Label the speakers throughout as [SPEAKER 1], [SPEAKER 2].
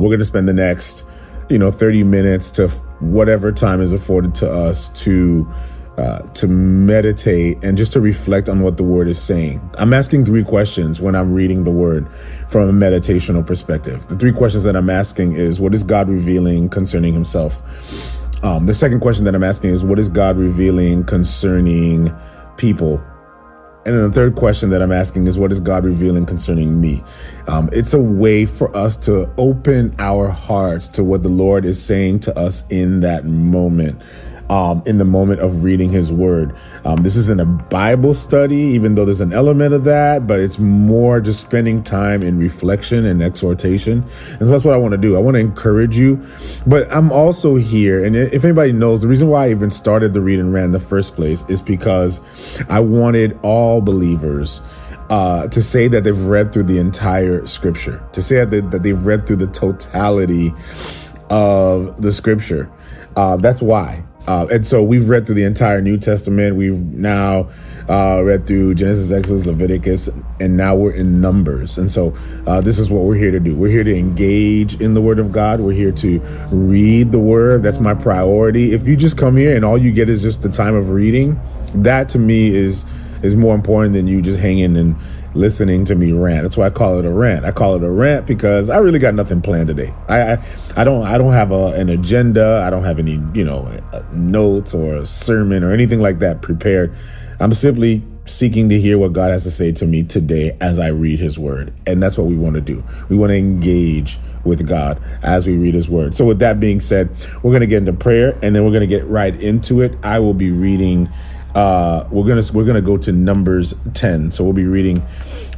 [SPEAKER 1] We're going to spend the next, you know, 30 minutes to whatever time is afforded to us to uh, to meditate and just to reflect on what the word is saying. I'm asking three questions when I'm reading the word from a meditational perspective. The three questions that I'm asking is what is God revealing concerning himself? Um, the second question that I'm asking is what is God revealing concerning people? And then the third question that I'm asking is, what is God revealing concerning me? Um, it's a way for us to open our hearts to what the Lord is saying to us in that moment um, in the moment of reading his word. Um, this isn't a Bible study, even though there's an element of that, but it's more just spending time in reflection and exhortation. And so that's what I want to do. I want to encourage you, but I'm also here. And if anybody knows, the reason why I even started the Read and Rant in the first place is because I wanted all believers uh, to say that they've read through the entire scripture, to say that, that they've read through the totality of the scripture. Uh, that's why. Uh, and so we've read through the entire New Testament. We've now uh, read through Genesis, Exodus, Leviticus, and now we're in Numbers. And so uh, this is what we're here to do. We're here to engage in the Word of God. We're here to read the Word. That's my priority. If you just come here and all you get is just the time of reading, that to me is is more important than you just hanging and listening to me rant. That's why I call it a rant. I call it a rant because I really got nothing planned today. I I, I don't I don't have a, an agenda. I don't have any you know uh, notes or a sermon or anything like that prepared. I'm simply seeking to hear what God has to say to me today as I read His Word, and that's what we want to do. We want to engage with God as we read His Word. So, with that being said, we're going to get into prayer, and then we're going to get right into it. I will be reading uh, we're gonna we're gonna go to Numbers ten. So we'll be reading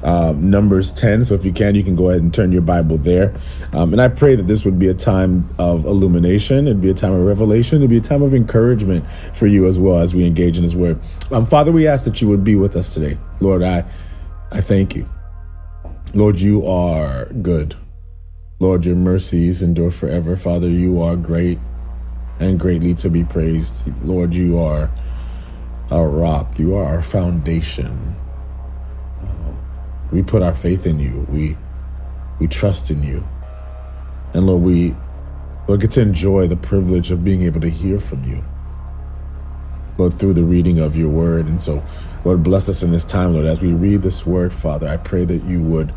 [SPEAKER 1] uh, Numbers ten. So if you can, you can go ahead and turn your Bible there. Um, and I pray that this would be a time of illumination. It'd be a time of revelation. It'd be a time of encouragement for you as well as we engage in His Word. Um, Father, we ask that you would be with us today, Lord. I I thank you, Lord. You are good. Lord, your mercies endure forever. Father, you are great and greatly to be praised. Lord, you are our rock. You are our foundation. Uh, we put our faith in you. We we trust in you. And Lord, we Lord get to enjoy the privilege of being able to hear from you. Lord, through the reading of your word. And so, Lord, bless us in this time, Lord, as we read this word, Father. I pray that you would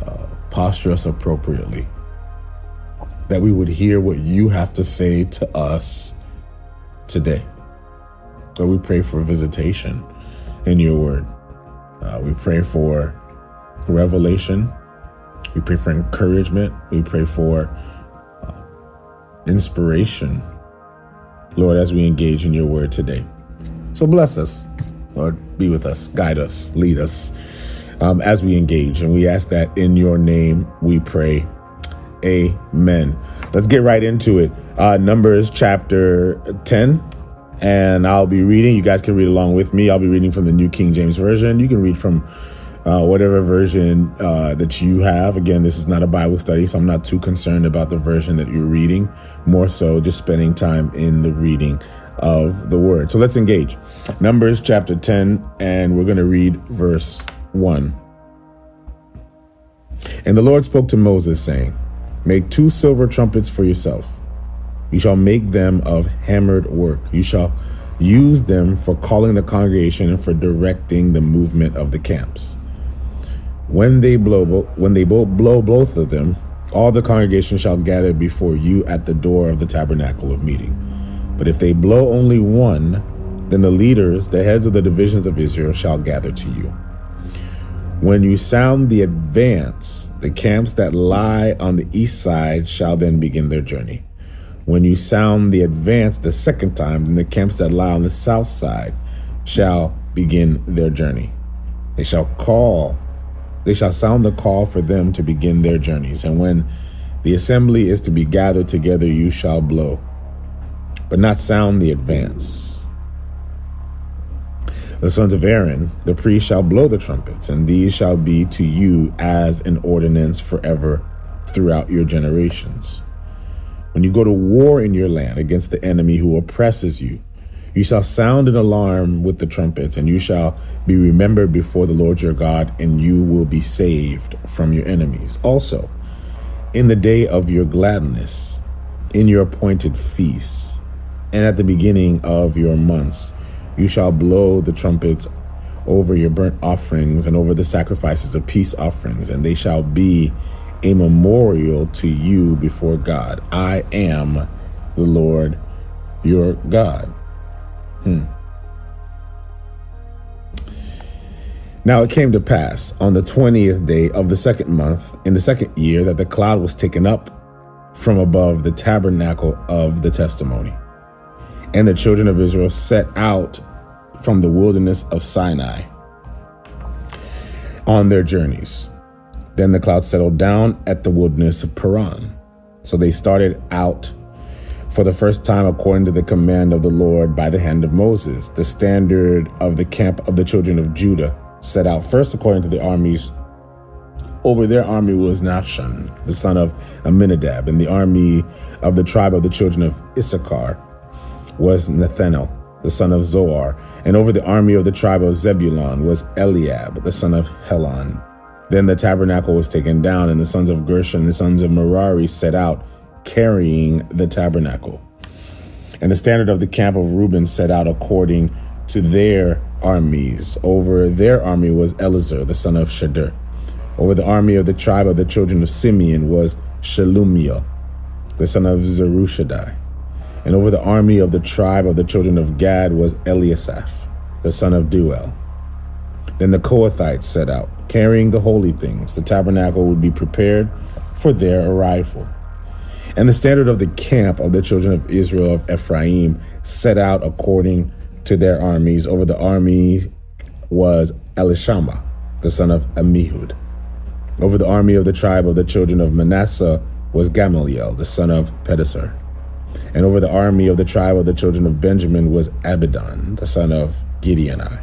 [SPEAKER 1] uh, posture us appropriately, that we would hear what you have to say to us today. Lord, we pray for visitation in your word. Uh, we pray for revelation. We pray for encouragement. We pray for uh, inspiration, Lord, as we engage in your word today. So bless us, Lord. Be with us, guide us, lead us um, as we engage. And we ask that in your name we pray. Amen. Let's get right into it. Uh, Numbers chapter 10 and I'll be reading. You guys can read along with me. I'll be reading from the New King James Version. You can read from uh, whatever version uh, that you have. Again, this is not a Bible study, so I'm not too concerned about the version that you're reading. More so, just spending time in the reading of the word. So let's engage. Numbers chapter 10, and we're going to read verse 1. And the Lord spoke to Moses, saying, Make two silver trumpets for yourself. You shall make them of hammered work. You shall use them for calling the congregation and for directing the movement of the camps. When they blow, when they blow both of them, all the congregation shall gather before you at the door of the tabernacle of meeting. But if they blow only one, then the leaders, the heads of the divisions of Israel, shall gather to you. When you sound the advance, the camps that lie on the east side shall then begin their journey. When you sound the advance the second time, then the camps that lie on the south side shall begin their journey. They shall call, they shall sound the call for them to begin their journeys. And when the assembly is to be gathered together, you shall blow, but not sound the advance. The sons of Aaron, the priests, shall blow the trumpets, and these shall be to you as an ordinance forever throughout your generations. When you go to war in your land against the enemy who oppresses you, you shall sound an alarm with the trumpets, and you shall be remembered before the Lord your God, and you will be saved from your enemies. Also, in the day of your gladness, in your appointed feasts, and at the beginning of your months, you shall blow the trumpets over your burnt offerings and over the sacrifices of peace offerings, and they shall be a memorial to you before God. I am the Lord your God. Hmm. Now it came to pass on the 20th day of the second month in the second year that the cloud was taken up from above the tabernacle of the testimony. And the children of Israel set out from the wilderness of Sinai on their journeys. Then the cloud settled down at the wilderness of Paran. So they started out for the first time according to the command of the Lord by the hand of Moses, the standard of the camp of the children of Judah set out first according to the armies. Over their army was Nahshon, the son of Amminadab, and the army of the tribe of the children of Issachar was Nethanel, the son of Zoar, and over the army of the tribe of Zebulun was Eliab, the son of Helon. Then the tabernacle was taken down, and the sons of Gershon, the sons of Merari, set out, carrying the tabernacle. And the standard of the camp of Reuben set out according to their armies. Over their army was Elazar, the son of Shedeur. Over the army of the tribe of the children of Simeon was Shelumiel, the son of Zurishaddai. And over the army of the tribe of the children of Gad was Eliasaph, the son of Deuel. Then the Kohathites set out, carrying the holy things. The tabernacle would be prepared for their arrival. And the standard of the camp of the children of Israel of Ephraim set out according to their armies. Over the army was Elishama, the son of Ammihud. Over the army of the tribe of the children of Manasseh was Gamaliel, the son of Pedahzur. And over the army of the tribe of the children of Benjamin was Abidan, the son of Gideoni.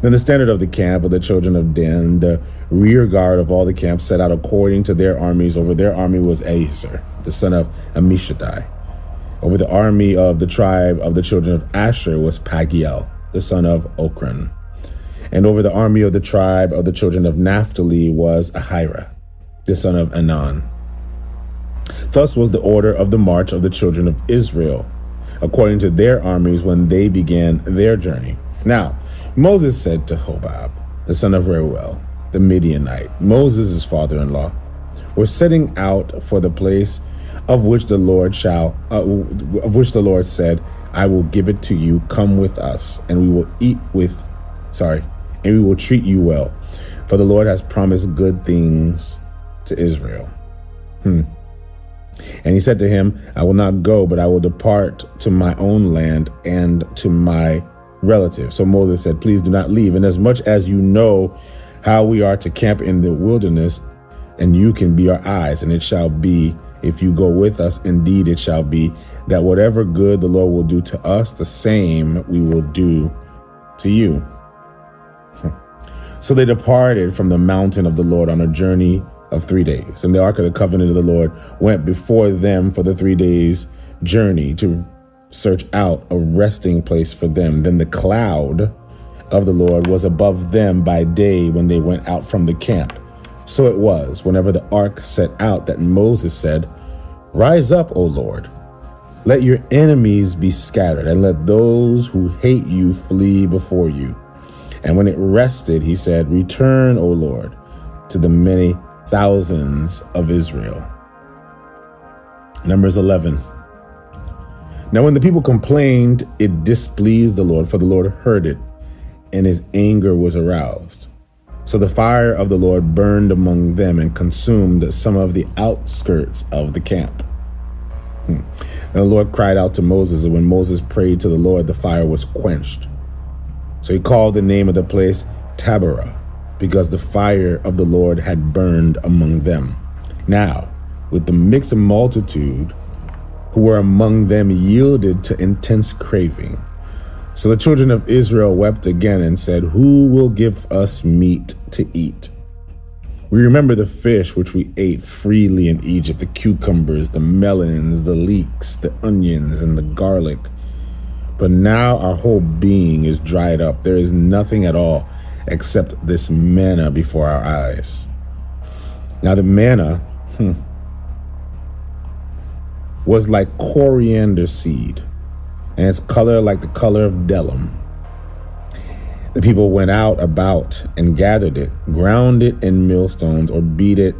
[SPEAKER 1] Then the standard of the camp of the children of Dan, the rear guard of all the camps, set out according to their armies. Over their army was Ahiezer, the son of Ammishaddai. Over the army of the tribe of the children of Asher was Pagiel, the son of Ochran. And over the army of the tribe of the children of Naphtali was Ahira, the son of Anan. Thus was the order of the march of the children of Israel, according to their armies when they began their journey. Now, Moses said to Hobab, the son of Reuel, the Midianite, Moses' father in law, We're setting out for the place of which the Lord shall, uh, of which the Lord said, I will give it to you. Come with us, and we will eat with, sorry, and we will treat you well. For the Lord has promised good things to Israel. Hmm. And he said to him, I will not go, but I will depart to my own land and to my relatives. So Moses said, Please do not leave. And as much as you know how we are to camp in the wilderness, and you can be our eyes, and it shall be if you go with us, indeed it shall be that whatever good the Lord will do to us, the same we will do to you. So they departed from the mountain of the Lord on a journey of three days. And the ark of the covenant of the Lord went before them for the three days' journey to search out a resting place for them. Then the cloud of the Lord was above them by day when they went out from the camp. So it was, whenever the ark set out, that Moses said, Rise up, O Lord. Let your enemies be scattered, and let those who hate you flee before you. And when it rested, he said, Return, O Lord, to the many thousands of Israel. Numbers 11. Now, when the people complained, it displeased the Lord, for the Lord heard it, and his anger was aroused. So the fire of the Lord burned among them and consumed some of the outskirts of the camp. Hmm. And the Lord cried out to Moses, and when Moses prayed to the Lord, the fire was quenched. So he called the name of the place Taberah, because the fire of the Lord had burned among them. Now, with the mixed multitude who were among them yielded to intense craving, so the children of Israel wept again and said, Who will give us meat to eat? We remember the fish which we ate freely in Egypt, the cucumbers, the melons, the leeks, the onions, and the garlic. But now our whole being is dried up. There is nothing at all except this manna before our eyes. Now, the manna, hmm, was like coriander seed, and its color like the color of bdellium. The people went out about and gathered it, ground it in millstones, or beat it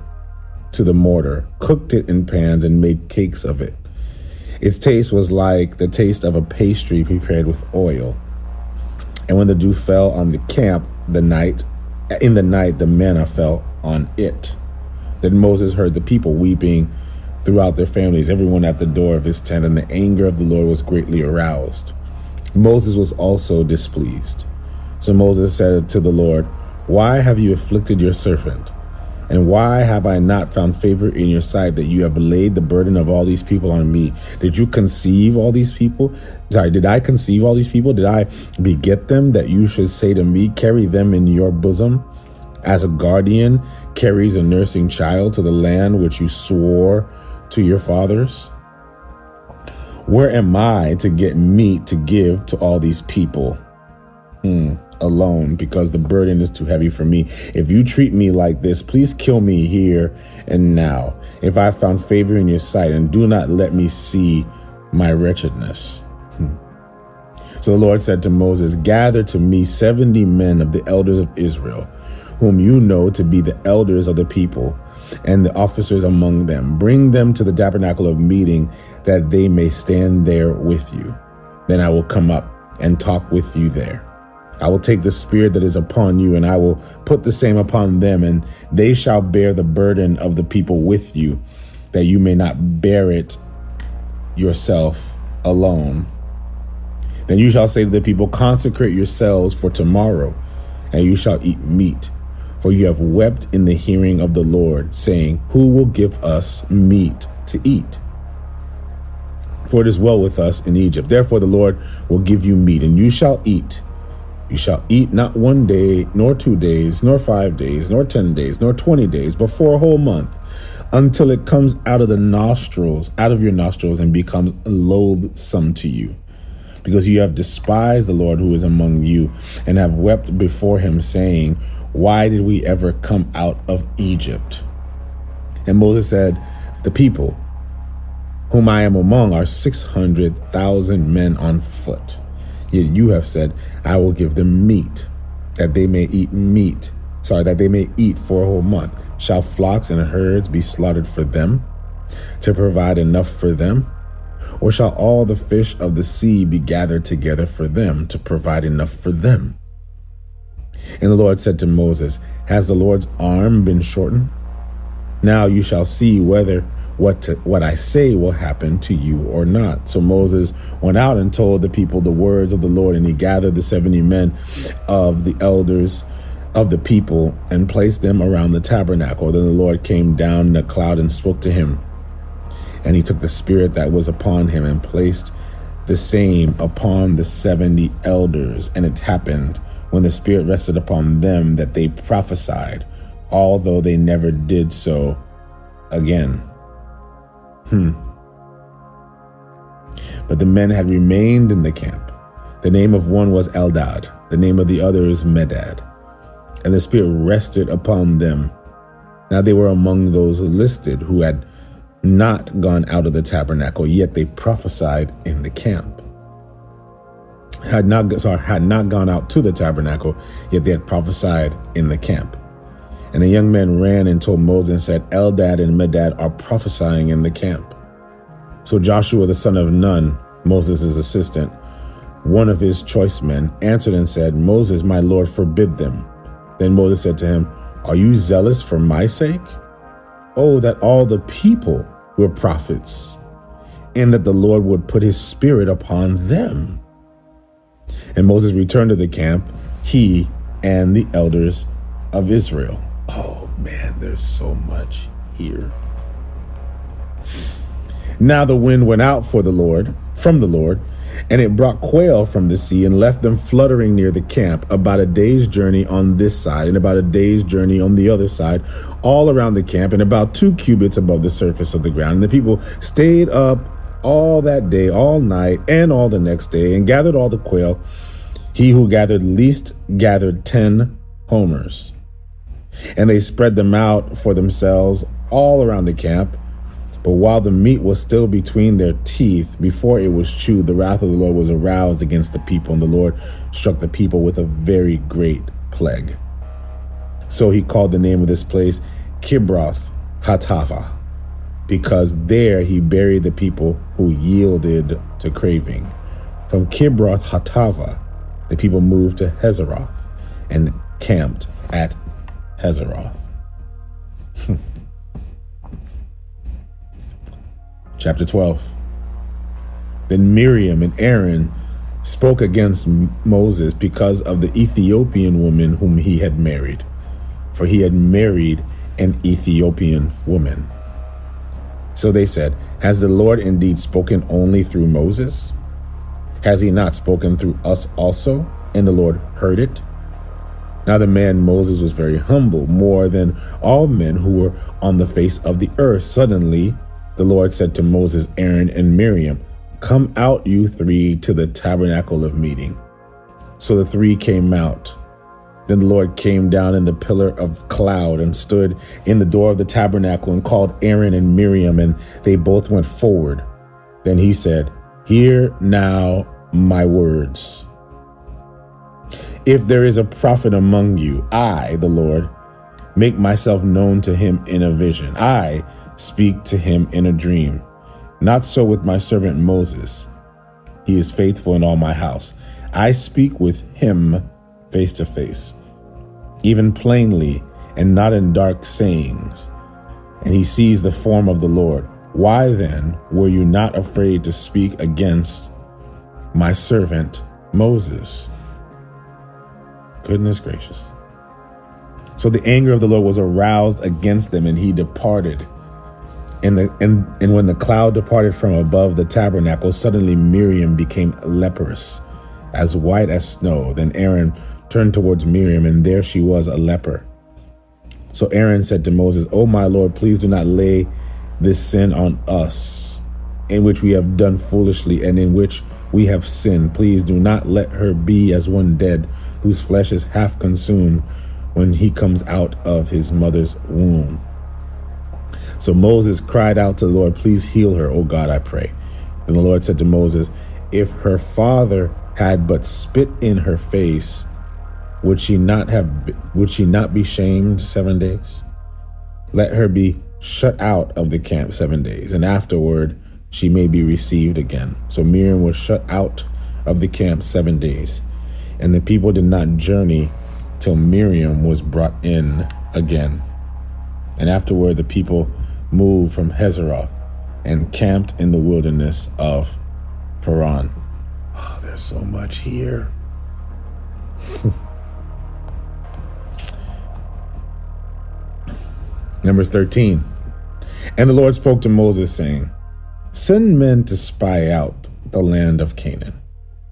[SPEAKER 1] to the mortar, cooked it in pans, and made cakes of it. Its taste was like the taste of a pastry prepared with oil. And when the dew fell on the camp the night, in the night the manna fell on it. Then Moses heard the people weeping throughout their families, everyone at the door of his tent, and the anger of the Lord was greatly aroused. Moses was also displeased. So Moses said to the Lord, Why have you afflicted your servant? And why have I not found favor in your sight that you have laid the burden of all these people on me? Did you conceive all these people? Sorry, did I conceive all these people? Did I beget them that you should say to me, Carry them in your bosom? As a guardian carries a nursing child to the land which you swore to your fathers? Where am I to get meat to give to all these people? Hmm alone because the burden is too heavy for me. If you treat me like this, please kill me here and now. If I found favor in your sight, and do not let me see my wretchedness. Hmm. So the Lord said to Moses, Gather to me 70 men of the elders of Israel, whom you know to be the elders of the people, and the officers among them. Bring them to the tabernacle of meeting, that they may stand there with you. Then I will come up and talk with you there. I will take the spirit that is upon you, and I will put the same upon them, and they shall bear the burden of the people with you, that you may not bear it yourself alone. Then you shall say to the people, Consecrate yourselves for tomorrow, and you shall eat meat. For you have wept in the hearing of the Lord, saying, Who will give us meat to eat? For it is well with us in Egypt. Therefore, the Lord will give you meat, and you shall eat you shall eat not one day, nor two days, nor five days, nor ten days, nor twenty days, but for a whole month, until it comes out of the nostrils, out of your nostrils, and becomes loathsome to you. Because you have despised the Lord who is among you, and have wept before him, saying, Why did we ever come out of Egypt? And Moses said, The people whom I am among are 600,000 men on foot. Yet you have said, I will give them meat, that they may eat meat. Sorry, that they may eat for a whole month. Shall flocks and herds be slaughtered for them, to provide enough for them? Or shall all the fish of the sea be gathered together for them, to provide enough for them? And the Lord said to Moses, Has the Lord's arm been shortened? Now you shall see whether what to, what I say will happen to you or not. So Moses went out and told the people the words of the Lord, and he gathered the 70 men of the elders of the people and placed them around the tabernacle. Then the Lord came down in a cloud and spoke to him. And he took the spirit that was upon him and placed the same upon the 70 elders. And it happened when the spirit rested upon them that they prophesied, although they never did so again. Hmm. But the men had remained in the camp. The name of one was Eldad, the name of the other is Medad. And the Spirit rested upon them. Now they were among those listed who had not gone out of the tabernacle, yet they prophesied in the camp. Had not sorry, had not gone out to the tabernacle, yet they had prophesied in the camp. And the young men ran and told Moses and said, Eldad and Medad are prophesying in the camp. So Joshua the son of Nun, Moses' assistant, one of his choice men, answered and said, Moses, my Lord, forbid them. Then Moses said to him, Are you zealous for my sake? Oh, that all the people were prophets, and that the Lord would put his spirit upon them. And Moses returned to the camp, he and the elders of Israel. Oh man, there's so much here. Now the wind went out for the Lord, from the Lord, and it brought quail from the sea and left them fluttering near the camp, about a day's journey on this side and about a day's journey on the other side, all around the camp, and about two cubits above the surface of the ground. And the people stayed up all that day, all night, and all the next day, and gathered all the quail. He who gathered least gathered ten homers and they spread them out for themselves all around the camp. But while the meat was still between their teeth, before it was chewed, the wrath of the Lord was aroused against the people, and the Lord struck the people with a very great plague. So he called the name of this place Kibroth Hattaavah, because there he buried the people who yielded to craving. From Kibroth Hattaavah, the people moved to Hazeroth and camped at Hazeroth. Hmm. Chapter 12. Then Miriam and Aaron spoke against Moses because of the Ethiopian woman whom he had married, for he had married an Ethiopian woman. So they said, Has the Lord indeed spoken only through Moses? Has he not spoken through us also? And the Lord heard it. Now the man Moses was very humble, more than all men who were on the face of the earth. Suddenly, the Lord said to Moses, Aaron, and Miriam, Come out, you three, to the tabernacle of meeting. So the three came out. Then the Lord came down in the pillar of cloud and stood in the door of the tabernacle and called Aaron and Miriam, and they both went forward. Then he said, Hear now my words. If there is a prophet among you, I, the Lord, make myself known to him in a vision. I speak to him in a dream. Not so with my servant Moses. He is faithful in all my house. I speak with him face to face, even plainly and not in dark sayings. And he sees the form of the Lord. Why then were you not afraid to speak against my servant Moses? Goodness gracious. So the anger of the Lord was aroused against them, and he departed. And, the, and, and when the cloud departed from above the tabernacle, suddenly Miriam became leprous, as white as snow. Then Aaron turned towards Miriam, and there she was, a leper. So Aaron said to Moses, O my Lord, please do not lay this sin on us, in which we have done foolishly and in which we have sinned. Please do not let her be as one dead, whose flesh is half consumed when he comes out of his mother's womb. So Moses cried out to the Lord, Please heal her, O God, I pray. And the Lord said to Moses, If her father had but spit in her face, would she not have would she not be shamed seven days? Let her be shut out of the camp seven days, and afterward she may be received again. So Miriam was shut out of the camp seven days, and the people did not journey till Miriam was brought in again. And afterward the people moved from Hazeroth and camped in the wilderness of Paran. Oh, there's so much here. Numbers 13. And the Lord spoke to Moses, saying, Send men to spy out the land of Canaan,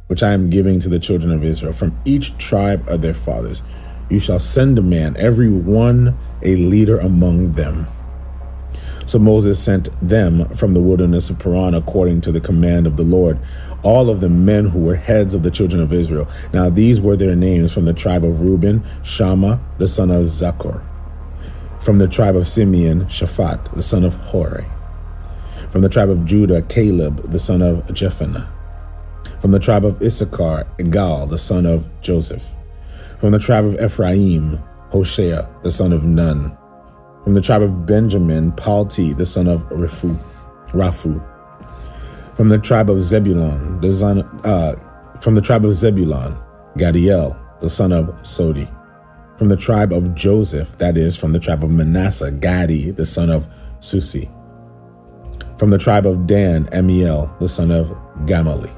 [SPEAKER 1] which I am giving to the children of Israel, from each tribe of their fathers. You shall send a man, every one a leader among them so Moses sent them from the wilderness of Paran according to the command of the Lord, all of the men who were heads of the children of Israel. Now these were their names from the tribe of Reuben, Shammah, the son of Zaccur. From the tribe of Simeon, Shaphat, the son of Hori. From the tribe of Judah, Caleb, the son of Jephunneh. From the tribe of Issachar, Igal, the son of Joseph. From the tribe of Ephraim, Hoshea, the son of Nun. From the tribe of Benjamin, Palti, the son of Raphu. Raphu. From the tribe of Zebulon, the son, uh, from the tribe of Zebulon, Gaddiel, the son of Sodi. From the tribe of Joseph, that is, from the tribe of Manasseh, Gaddi, the son of Susi. From the tribe of Dan, Ammiel, the son of Gemalli.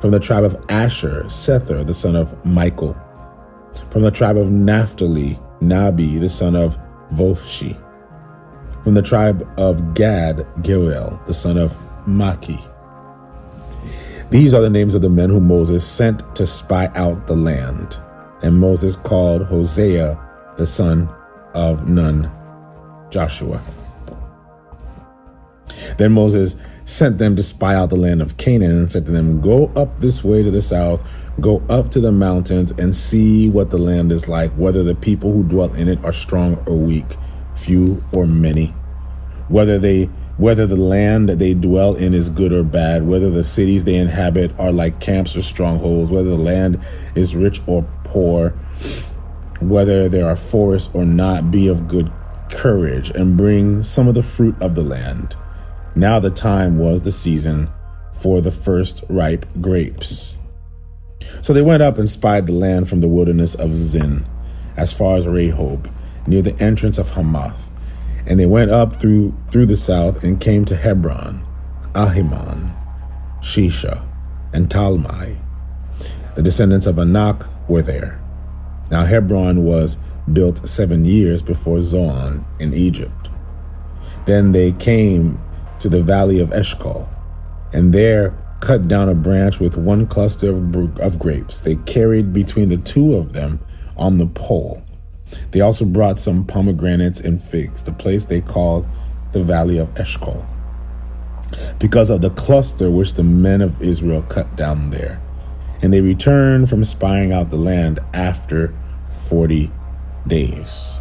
[SPEAKER 1] From the tribe of Asher, Sethur, the son of Michael. From the tribe of Naphtali, Nahbi, the son of Vophshi. From the tribe of Gad, Geuel, the son of Machi. These are the names of the men whom Moses sent to spy out the land. And Moses called Hosea, the son of Nun, Joshua. Then Moses sent them to spy out the land of Canaan and said to them, Go up this way to the south, go up to the mountains, and see what the land is like, whether the people who dwell in it are strong or weak, few or many, whether they whether the land that they dwell in is good or bad, whether the cities they inhabit are like camps or strongholds, whether the land is rich or poor, whether there are forests or not, be of good courage and bring some of the fruit of the land. Now the time was the season for the first ripe grapes. So they went up and spied the land from the wilderness of Zin, as far as Rehob, near the entrance of Hamath. And they went up through through the south and came to Hebron, Ahiman, Shisha, and Talmai. The descendants of Anak were there. Now Hebron was built seven years before Zoan in Egypt. Then they came to the valley of Eshcol, and there cut down a branch with one cluster of, of grapes. They carried between the two of them on the pole. They also brought some pomegranates and figs, the place they called the valley of Eshcol, because of the cluster which the men of Israel cut down there. And they returned from spying out the land after 40 days.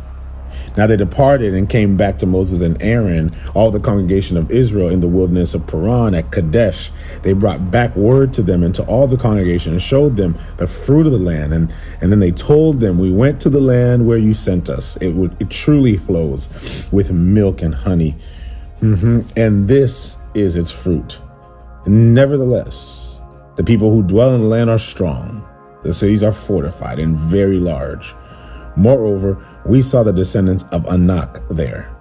[SPEAKER 1] Now they departed and came back to Moses and Aaron, all the congregation of Israel in the wilderness of Paran at Kadesh. They brought back word to them and to all the congregation and showed them the fruit of the land. And, and then they told them, We went to the land where you sent us. It, would, it truly flows with milk and honey. Mm-hmm. And this is its fruit. Nevertheless, the people who dwell in the land are strong. The cities are fortified and very large. Moreover, we saw the descendants of Anak there.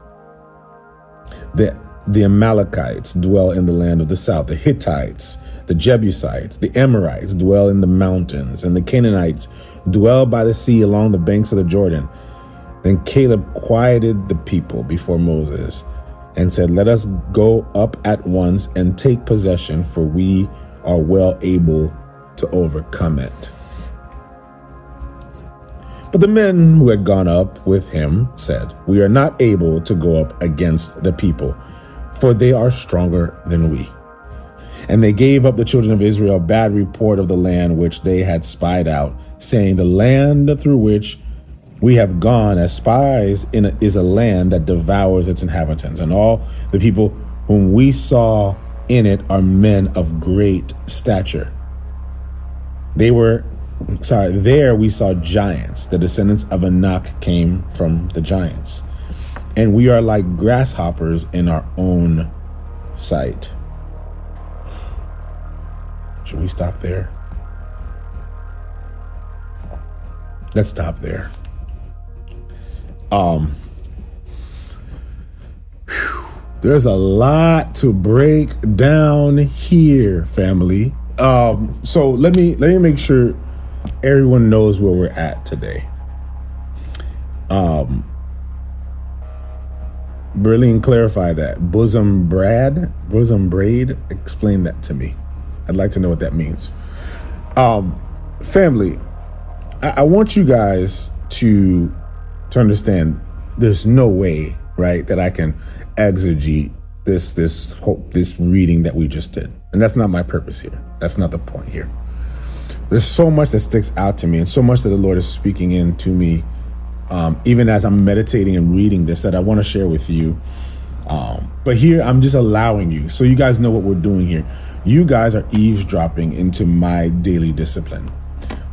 [SPEAKER 1] The, the Amalekites dwell in the land of the south. The Hittites, the Jebusites, the Amorites dwell in the mountains, and the Canaanites dwell by the sea along the banks of the Jordan. Then Caleb quieted the people before Moses and said, Let us go up at once and take possession, for we are well able to overcome it. But the men who had gone up with him said, We are not able to go up against the people, for they are stronger than we. And they gave up the children of Israel a bad report of the land which they had spied out, saying, The land through which we have gone as spies a, is a land that devours its inhabitants, and all the people whom we saw in it are men of great stature. They were sorry, there we saw giants. The descendants of Anak came from the giants. And we are like grasshoppers in our own sight. Should we stop there? Let's stop there. Um, there's a lot to break down here, family. Um, so let me let me make sure everyone knows where we're at today. Um, Berlin clarify that. Bosom Brad, bosom braid, explain that to me. I'd like to know what that means. Um, family, I, I want you guys to to understand. There's no way, right, that I can exegete this this hope this reading that we just did, and that's not my purpose here. That's not the point here there's so much that sticks out to me and so much that the Lord is speaking into me, um, even as I'm meditating and reading this, that I want to share with you. Um, but here, I'm just allowing you, so you guys know what we're doing here. You guys are eavesdropping into my daily discipline,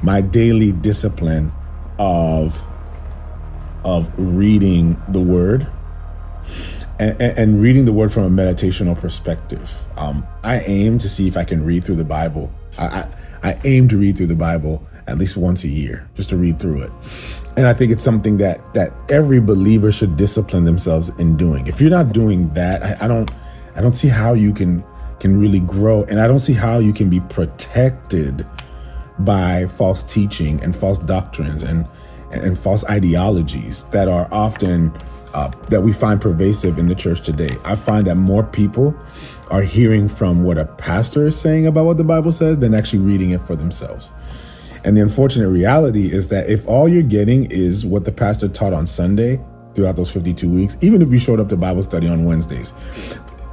[SPEAKER 1] my daily discipline of of reading the Word and, and, reading the Word from a meditational perspective. Um, I aim to see if I can read through the Bible. I, I I aim to read through the Bible at least once a year, just to read through it. And I think it's something that that every believer should discipline themselves in doing. If you're not doing that, I, I don't I don't see how you can can really grow, and I don't see how you can be protected by false teaching and false doctrines and and false ideologies that are often uh, that we find pervasive in the church today. I find that more people are hearing from what a pastor is saying about what the Bible says than actually reading it for themselves. And the unfortunate reality is that if all you're getting is what the pastor taught on Sunday throughout those 52 weeks, even if you showed up to Bible study on Wednesdays,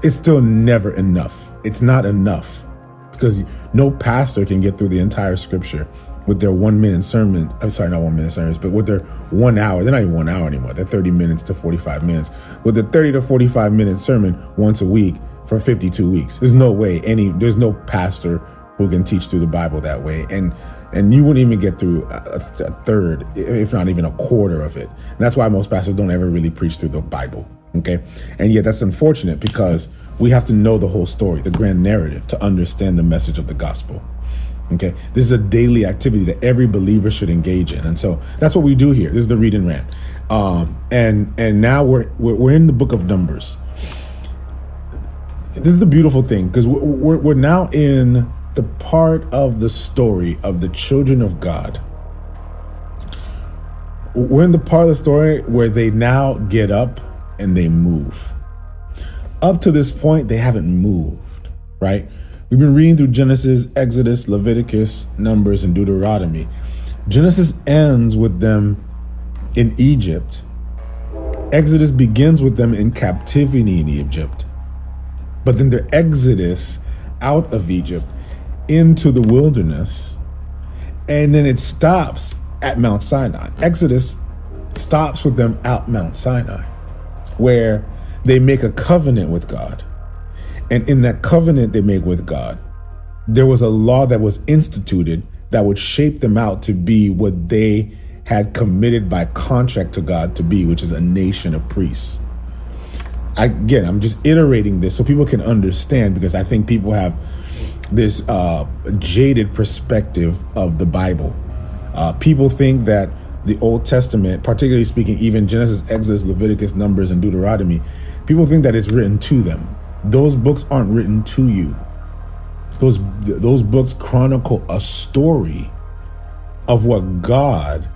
[SPEAKER 1] it's still never enough. It's not enough because no pastor can get through the entire scripture with their one minute sermon. I'm sorry, not one minute sermons, but with their one hour. They're not even one hour anymore. They're 30 minutes to 45 minutes. With the 30 to 45 minute sermon once a week for 52 weeks. There's no way any, there's no pastor who can teach through the Bible that way. And, and you wouldn't even get through a, a third, if not even a quarter of it. And that's why most pastors don't ever really preach through the Bible. Okay. And yet that's unfortunate because we have to know the whole story, the grand narrative to understand the message of the gospel. Okay. This is a daily activity that every believer should engage in. And so that's what we do here. This is the read and rant. Um, and, and now we're, we're, we're in the book of Numbers. This is the beautiful thing because we're, we're now in the part of the story of the children of God. We're in the part of the story where they now get up and they move. Up to this point, they haven't moved, right? We've been reading through Genesis, Exodus, Leviticus, Numbers, and Deuteronomy. Genesis ends with them in Egypt. Exodus begins with them in captivity in Egypt. But then their exodus out of Egypt into the wilderness. And then it stops at Mount Sinai. Exodus stops with them out Mount Sinai, where they make a covenant with God. And in that covenant they make with God, there was a law that was instituted that would shape them out to be what they had committed by contract to God to be, which is a nation of priests. Again, I'm just iterating this so people can understand because I think people have this uh, jaded perspective of the Bible. Uh, people think that the Old Testament, particularly speaking, even Genesis, Exodus, Leviticus, Numbers, and Deuteronomy, people think that it's written to them. Those books aren't written to you. Those those books chronicle a story of what God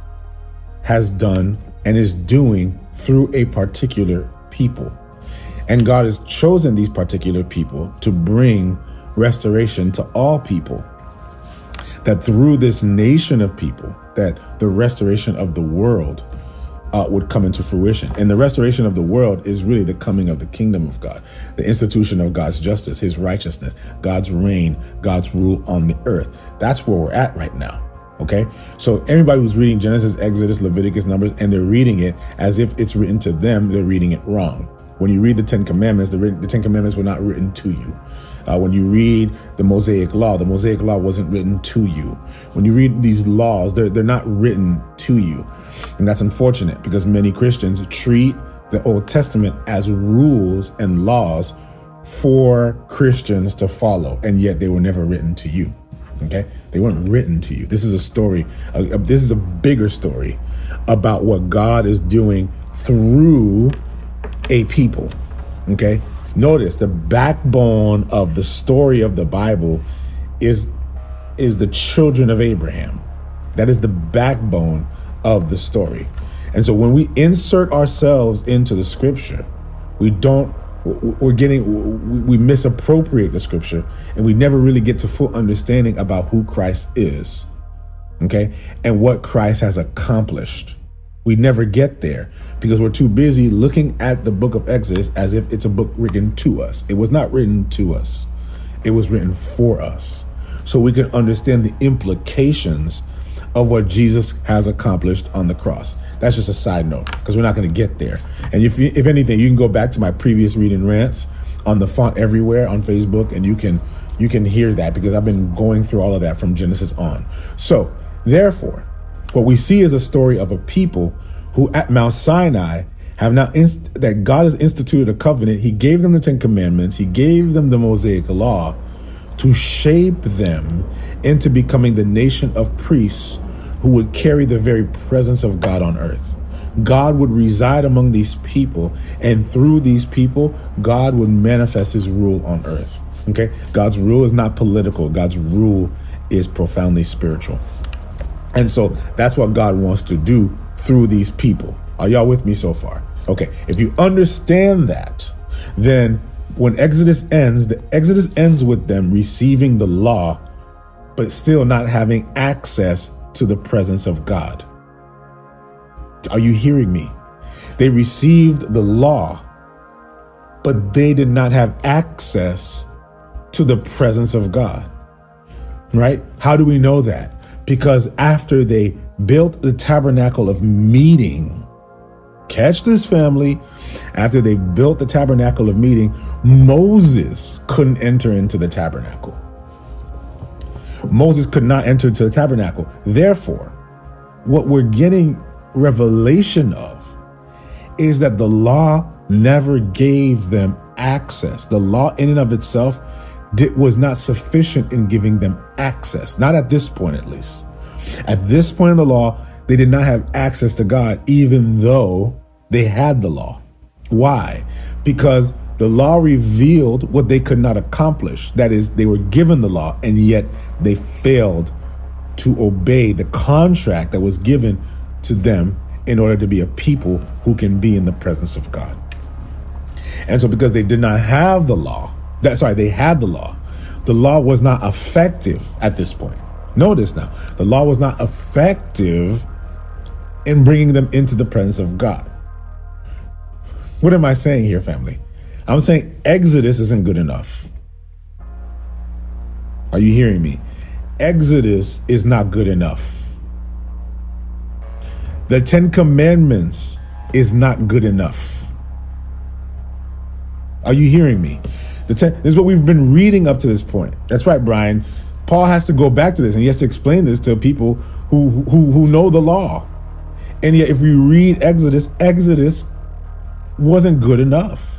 [SPEAKER 1] has done and is doing through a particular people. And God has chosen these particular people to bring restoration to all people. That through this nation of people, that the restoration of the world uh, would come into fruition. And the restoration of the world is really the coming of the kingdom of God, the institution of God's justice, his righteousness, God's reign, God's rule on the earth. That's where we're at right now. Okay. So everybody who's reading Genesis, Exodus, Leviticus, Numbers, and they're reading it as if it's written to them, they're reading it wrong. When you read the Ten Commandments, the, the Ten Commandments were not written to you. Uh, when you read the Mosaic Law, the Mosaic Law wasn't written to you. When you read these laws, they're, they're not written to you. And that's unfortunate because many Christians treat the Old Testament as rules and laws for Christians to follow, and yet they were never written to you. Okay? They weren't written to you. This is a story, uh, this is a bigger story about what God is doing through a people. Okay? Notice the backbone of the story of the Bible is is the children of Abraham. That is the backbone of the story. And so when we insert ourselves into the scripture, we don't we're getting we misappropriate the scripture and we never really get to full understanding about who Christ is. Okay? And what Christ has accomplished. We never get there because we're too busy looking at the book of Exodus as if it's a book written to us. It was not written to us. It was written for us. So we can understand the implications of what Jesus has accomplished on the cross. That's just a side note because we're not going to get there. And if you, if anything, you can go back to my previous reading rants on the font everywhere on Facebook, and you can you can hear that because I've been going through all of that from Genesis on. So therefore, what we see is a story of a people who at Mount Sinai have now inst- that God has instituted a covenant. He gave them the Ten Commandments. He gave them the Mosaic Law to shape them into becoming the nation of priests who would carry the very presence of God on earth. God would reside among these people, and through these people, God would manifest his rule on earth. Okay? God's rule is not political, God's rule is profoundly spiritual. And so that's what God wants to do through these people. Are y'all with me so far? Okay. If you understand that, then when Exodus ends, the Exodus ends with them receiving the law, but still not having access to the presence of God. Are you hearing me? They received the law, but they did not have access to the presence of God. Right? How do we know that? Because after they built the tabernacle of meeting, catch this family, after they built the tabernacle of meeting, Moses couldn't enter into the tabernacle. Moses could not enter into the tabernacle. Therefore, what we're getting revelation of is that the law never gave them access. The law in and of itself did, was not sufficient in giving them access. Not at this point, at least. At this point in the law, they did not have access to God, even though they had the law. Why? Because the law revealed what they could not accomplish. That is, they were given the law, and yet they failed to obey the contract that was given to them in order to be a people who can be in the presence of God. And so, because they did not have the law, that sorry, they had the law, the law was not effective at this point. Notice now, the law was not effective in bringing them into the presence of God. What am I saying here, family? I'm saying Exodus isn't good enough. Are you hearing me? Exodus is not good enough. The Ten Commandments is not good enough. Are you hearing me? The ten, this is what we've been reading up to this point. That's right, Brian. Paul has to go back to this and he has to explain this to people who who who know the law. And yet, if we read Exodus, Exodus wasn't good enough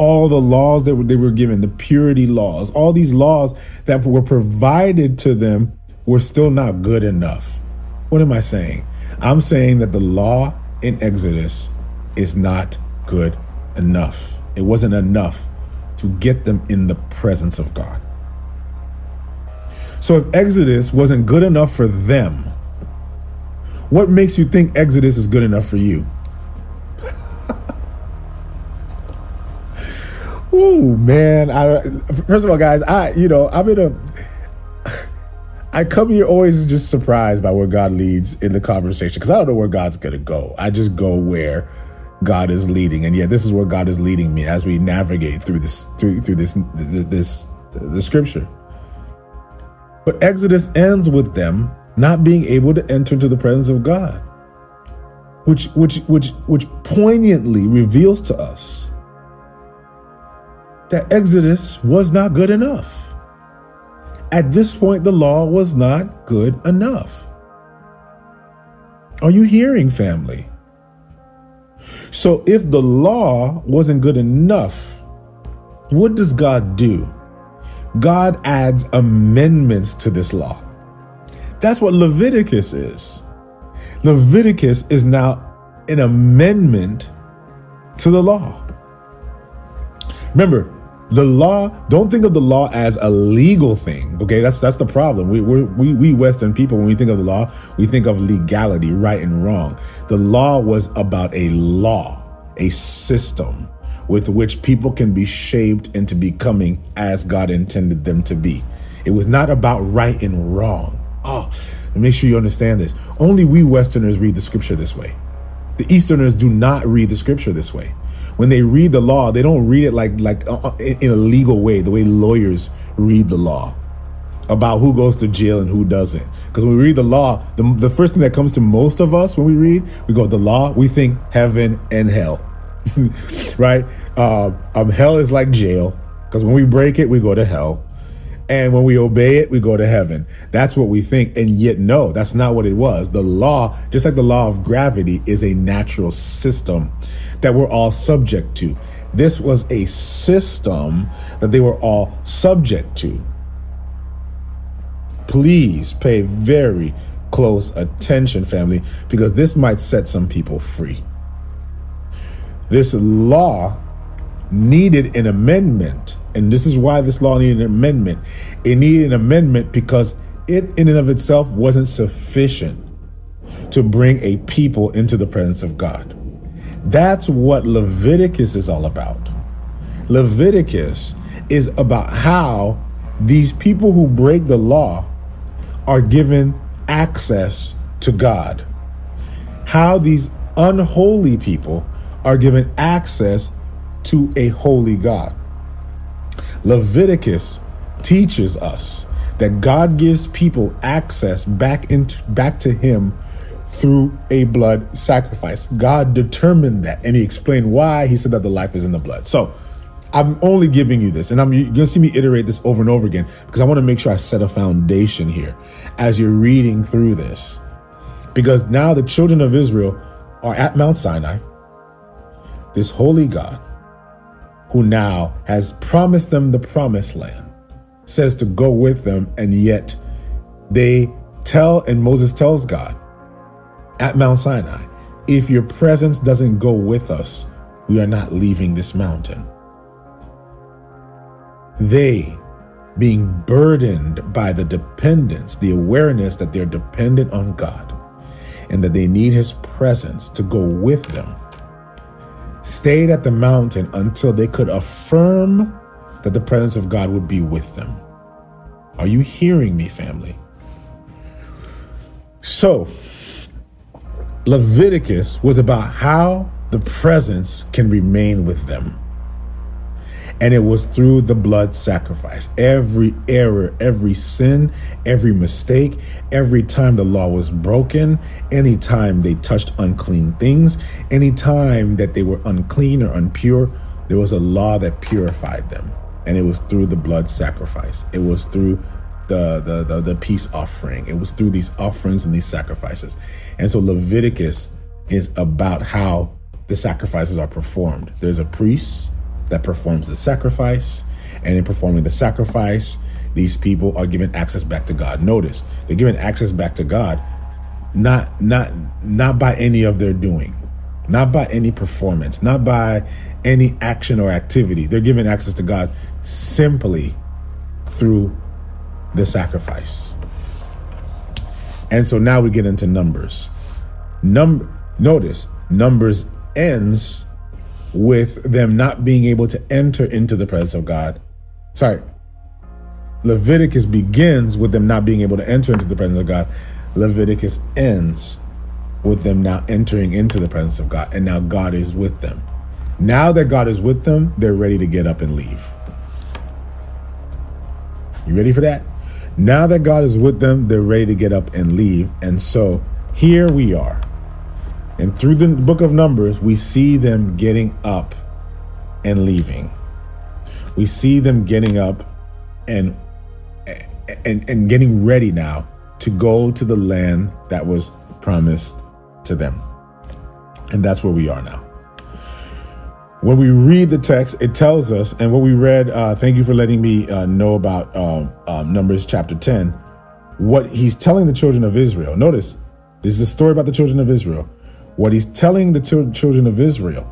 [SPEAKER 1] all the laws that they were given, the purity laws, all these laws that were provided to them were still not good enough. What am I saying? I'm saying that the law in Exodus is not good enough. It wasn't enough to get them in the presence of God. So if Exodus wasn't good enough for them, what makes you think Exodus is good enough for you? Ooh, man. I, first of all, guys, I, you know, I'm in a, I come here always just surprised by where God leads in the conversation because I don't know where God's to go. I just go where God is leading. And yet this is where God is leading me as we navigate through this, through, through this, this, the scripture. But Exodus ends with them not being able to enter into the presence of God, which, which, which, which poignantly reveals to us that Exodus was not good enough. At this point, the law was not good enough. Are you hearing, family? So, if the law wasn't good enough, what does God do? God adds amendments to this law. That's what Leviticus is. Leviticus is now an amendment to the law. Remember, the law don't think of the law as a legal thing okay? That's that's the problem. We we we western people when we think of the law we think of legality right and wrong. The law was about a law a system with which people can be shaped into becoming as god intended them to be. It was not about right and wrong. Oh make sure you understand this. Only we westerners read the scripture this way. The easterners do not read the scripture this way when they read the law, they don't read it like like uh, uh in a legal way, the way lawyers read the law about who goes to jail and who doesn't. Because when we read the law, the, the first thing that comes to most of us when we read, we go the law, we think heaven and hell, right? Uh, um, hell is like jail because when we break it, we go to hell. And when we obey it, we go to heaven. That's what we think. And yet, no, that's not what it was. The law, just like the law of gravity, is a natural system that we're all subject to. This was a system that they were all subject to. Please pay very close attention, family, because this might set some people free. This law needed an amendment and this is why this law needed an amendment. It needed an amendment because it, in and of itself, wasn't sufficient to bring a people into the presence of God. That's what Leviticus is all about. Leviticus is about how these people who break the law are given access to God. How these unholy people are given access to a holy God. Leviticus teaches us that God gives people access back into back to him through a blood sacrifice. God determined that and he explained why he said that the life is in the blood. So, I'm only giving you this, and I'm you're gonna see me iterate this over and over again because I want to make sure I set a foundation here as you're reading through this. Because now the children of Israel are at Mount Sinai, this holy God who now has promised them the promised land, says to go with them, and yet they tell, and Moses tells God at Mount Sinai, if your presence doesn't go with us, we are not leaving this mountain. They, being burdened by the dependence, the awareness that they're dependent on God and that they need His presence to go with them, stayed at the mountain until they could affirm that the presence of God would be with them. Are you hearing me, family? So, Leviticus was about how the presence can remain with them. And it was through the blood sacrifice. Every error, every sin, every mistake, every time the law was broken, any time they touched unclean things, any time that they were unclean or impure, there was a law that purified them. And it was through the blood sacrifice. It was through the, the, the, the peace offering. It was through these offerings and these sacrifices. And so Leviticus is about how the sacrifices are performed. There's a priest that performs the sacrifice. And in performing the sacrifice, these people are given access back to God. Notice they're given access back to God, not not not by any of their doing, not by any performance, not by any action or activity. They're given access to God simply through the sacrifice. And so now we get into numbers. Number notice numbers ends with them not being able to enter into the presence of God. Sorry. Leviticus begins with them not being able to enter into the presence of God. Leviticus ends with them now entering into the presence of God. And now God is with them. Now that God is with them, they're ready to get up and leave. You ready for that? Now that God is with them, they're ready to get up and leave. And so here we are. And through the book of Numbers, we see them getting up and leaving. We see them getting up and and, and getting ready now to go to the land that was promised to them. And that's where we are now. When we read the text, it tells us, and what we read, uh, thank you for letting me uh, know about uh, Numbers chapter 10, what he's telling the children of Israel. Notice, this is a story about the children of Israel. What he's telling the children of Israel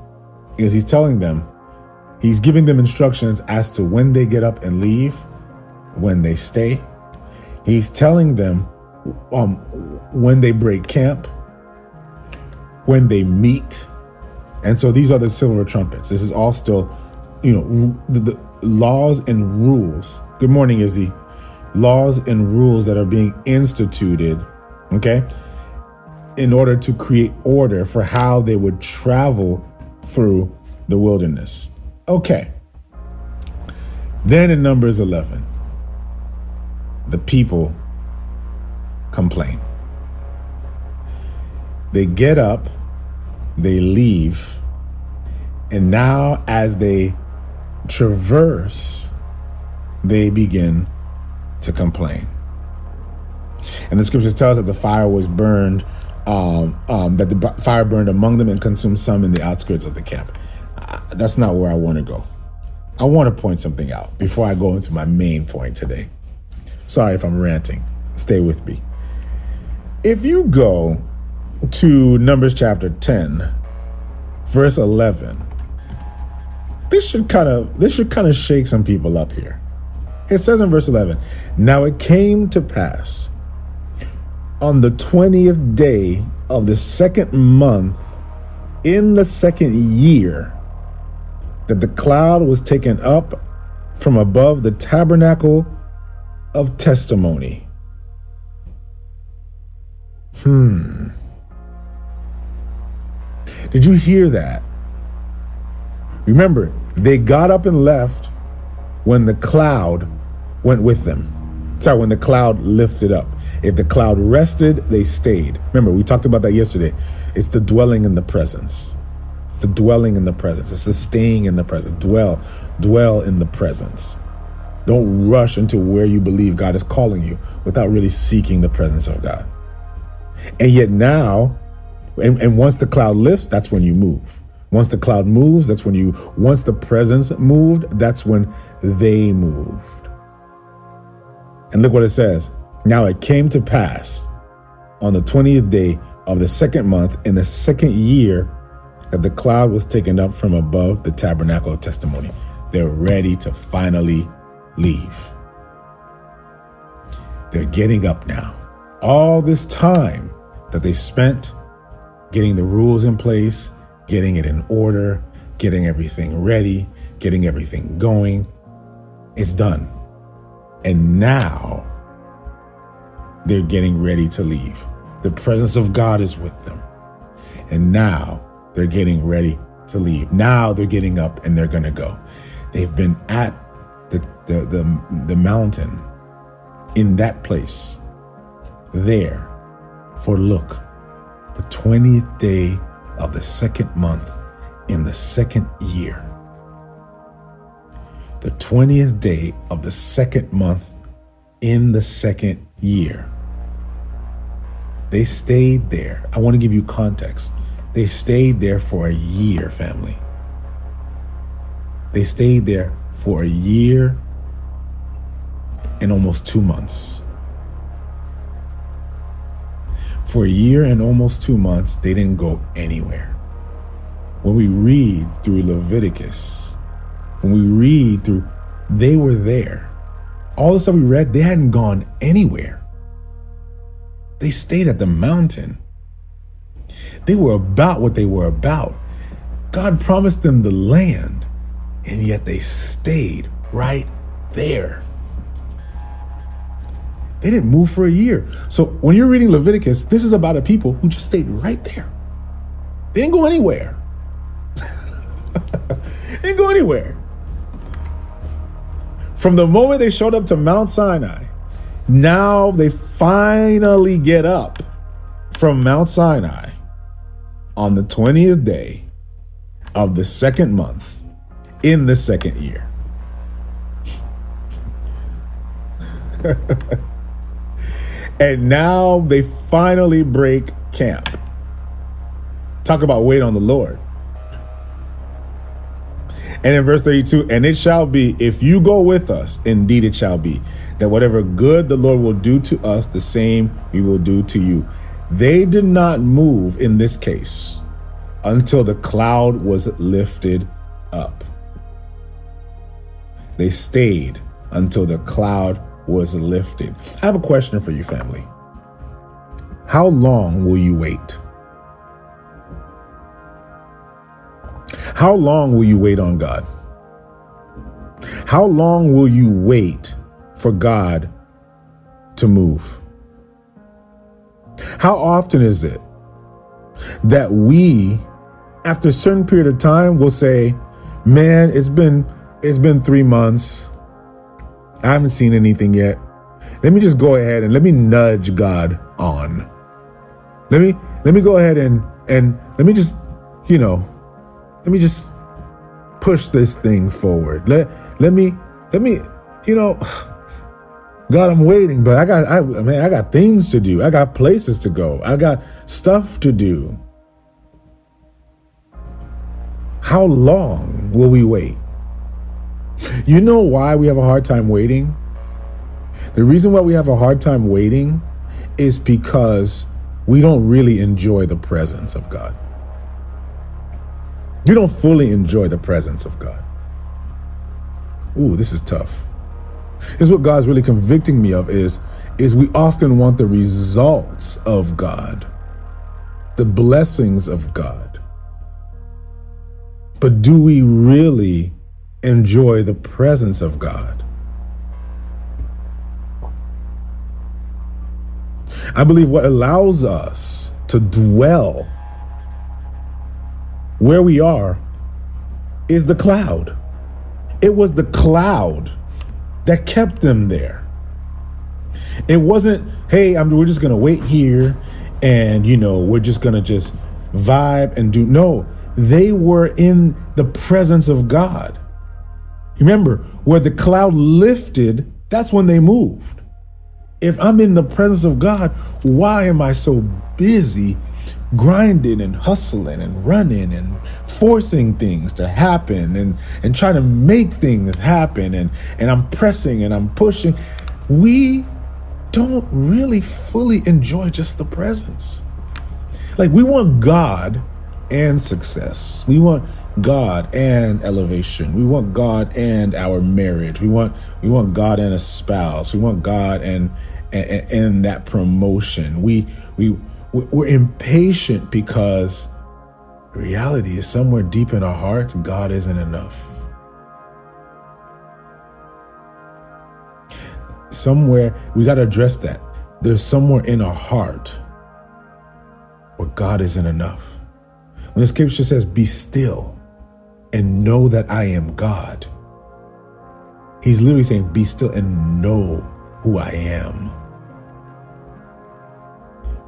[SPEAKER 1] is he's telling them, he's giving them instructions as to when they get up and leave, when they stay. He's telling them um, when they break camp, when they meet, and so these are the silver trumpets. This is all still, you know, the, the laws and rules. Good morning, Izzy. Laws and rules that are being instituted, okay, in order to create order for how they would travel through the wilderness. Okay. Then in Numbers 11, the people complain. They get up they leave. And now, as they traverse, they begin to complain. And the scriptures tell us that the fire was burned, um, um, that the fire burned among them and consumed some in the outskirts of the camp. Uh, that's not where I want to go. I want to point something out before I go into my main point today. Sorry if I'm ranting. Stay with me. If you go to Numbers chapter 10, verse 11. This should kind of this should kind of shake some people up here. It says in verse 11, "Now it came to pass on the 20th day of the second month in the second year that the cloud was taken up from above the tabernacle of testimony." Hmm. Did you hear that? Remember, they got up and left when the cloud went with them. Sorry, when the cloud lifted up. If the cloud rested, they stayed. Remember, we talked about that yesterday. It's the dwelling in the presence. It's the dwelling in the presence. It's the staying in the presence. Dwell, dwell in the presence. Don't rush into where you believe God is calling you without really seeking the presence of God. And yet now, and, and once the cloud lifts, that's when you move. Once the cloud moves, that's when you, once the presence moved, that's when they moved. And look what it says. Now it came to pass on the 20th day of the second month in the second year that the cloud was taken up from above the tabernacle of testimony. They're ready to finally leave. They're getting up now. All this time that they spent getting the rules in place, getting it in order, getting everything ready, getting everything going, it's done. And now they're getting ready to leave. The presence of God is with them. And now they're getting ready to leave. Now they're getting up and they're going to go. They've been at the, the, the, the mountain in that place there for look, the 20th day of the second month in the second year. The 20th day of the second month in the second year. They stayed there. I want to give you context. They stayed there for a year, family. They stayed there for a year and almost two months. For a year and almost two months, they didn't go anywhere. When we read through Leviticus, when we read through, they were there. All the stuff we read, they hadn't gone anywhere. They stayed at the mountain. They were about what they were about. God promised them the land, and yet they stayed right there. They didn't move for a year. So when you're reading Leviticus, this is about a people who just stayed right there. They didn't go anywhere. they didn't go anywhere. From the moment they showed up to Mount Sinai, now they finally get up from Mount Sinai on the 20th day of the second month in the second year. And now they finally break camp. Talk about wait on the Lord. And in verse 32, and it shall be, if you go with us, indeed it shall be, that whatever good the Lord will do to us, the same we will do to you. They did not move in this case until the cloud was lifted up. They stayed until the cloud was lifted. I have a question for you, family. How long will you wait? How long will you wait on God? How long will you wait for God to move? How often is it that we, after a certain period of time, will say, Man, it's been it's been three months. I haven't seen anything yet. Let me just go ahead and let me nudge God on. Let me let me go ahead and and let me just, you know, let me just push this thing forward. Let let me let me, you know, God, I'm waiting, but I got I man, I got things to do. I got places to go. I got stuff to do. How long will we wait? You know why we have a hard time waiting? The reason why we have a hard time waiting is because we don't really enjoy the presence of God. We don't fully enjoy the presence of God. Ooh, this is tough. Is what God's really convicting me of is is we often want the results of God, the blessings of God. But do we really enjoy the presence of God. I believe what allows us to dwell where we are is the cloud. It was the cloud that kept them there. It wasn't, hey, I'm, we're just going to wait here and, you know, we're just going to just vibe and do. No, they were in the presence of God. Remember, where the cloud lifted, that's when they moved. If I'm in the presence of God, why am I so busy grinding and hustling and running and forcing things to happen and, and trying to make things happen and, and I'm pressing and I'm pushing? We don't really fully enjoy just the presence. Like we want God and success. We want God and elevation. We want God and our marriage. We want we want God and a spouse. We want God and and, and that promotion. We we we're impatient because reality is somewhere deep in our hearts God isn't enough. Somewhere we got to address that. There's somewhere in our heart where God isn't enough. When the scripture says, Be still and know that I am God, he's literally saying, Be still and know who I am.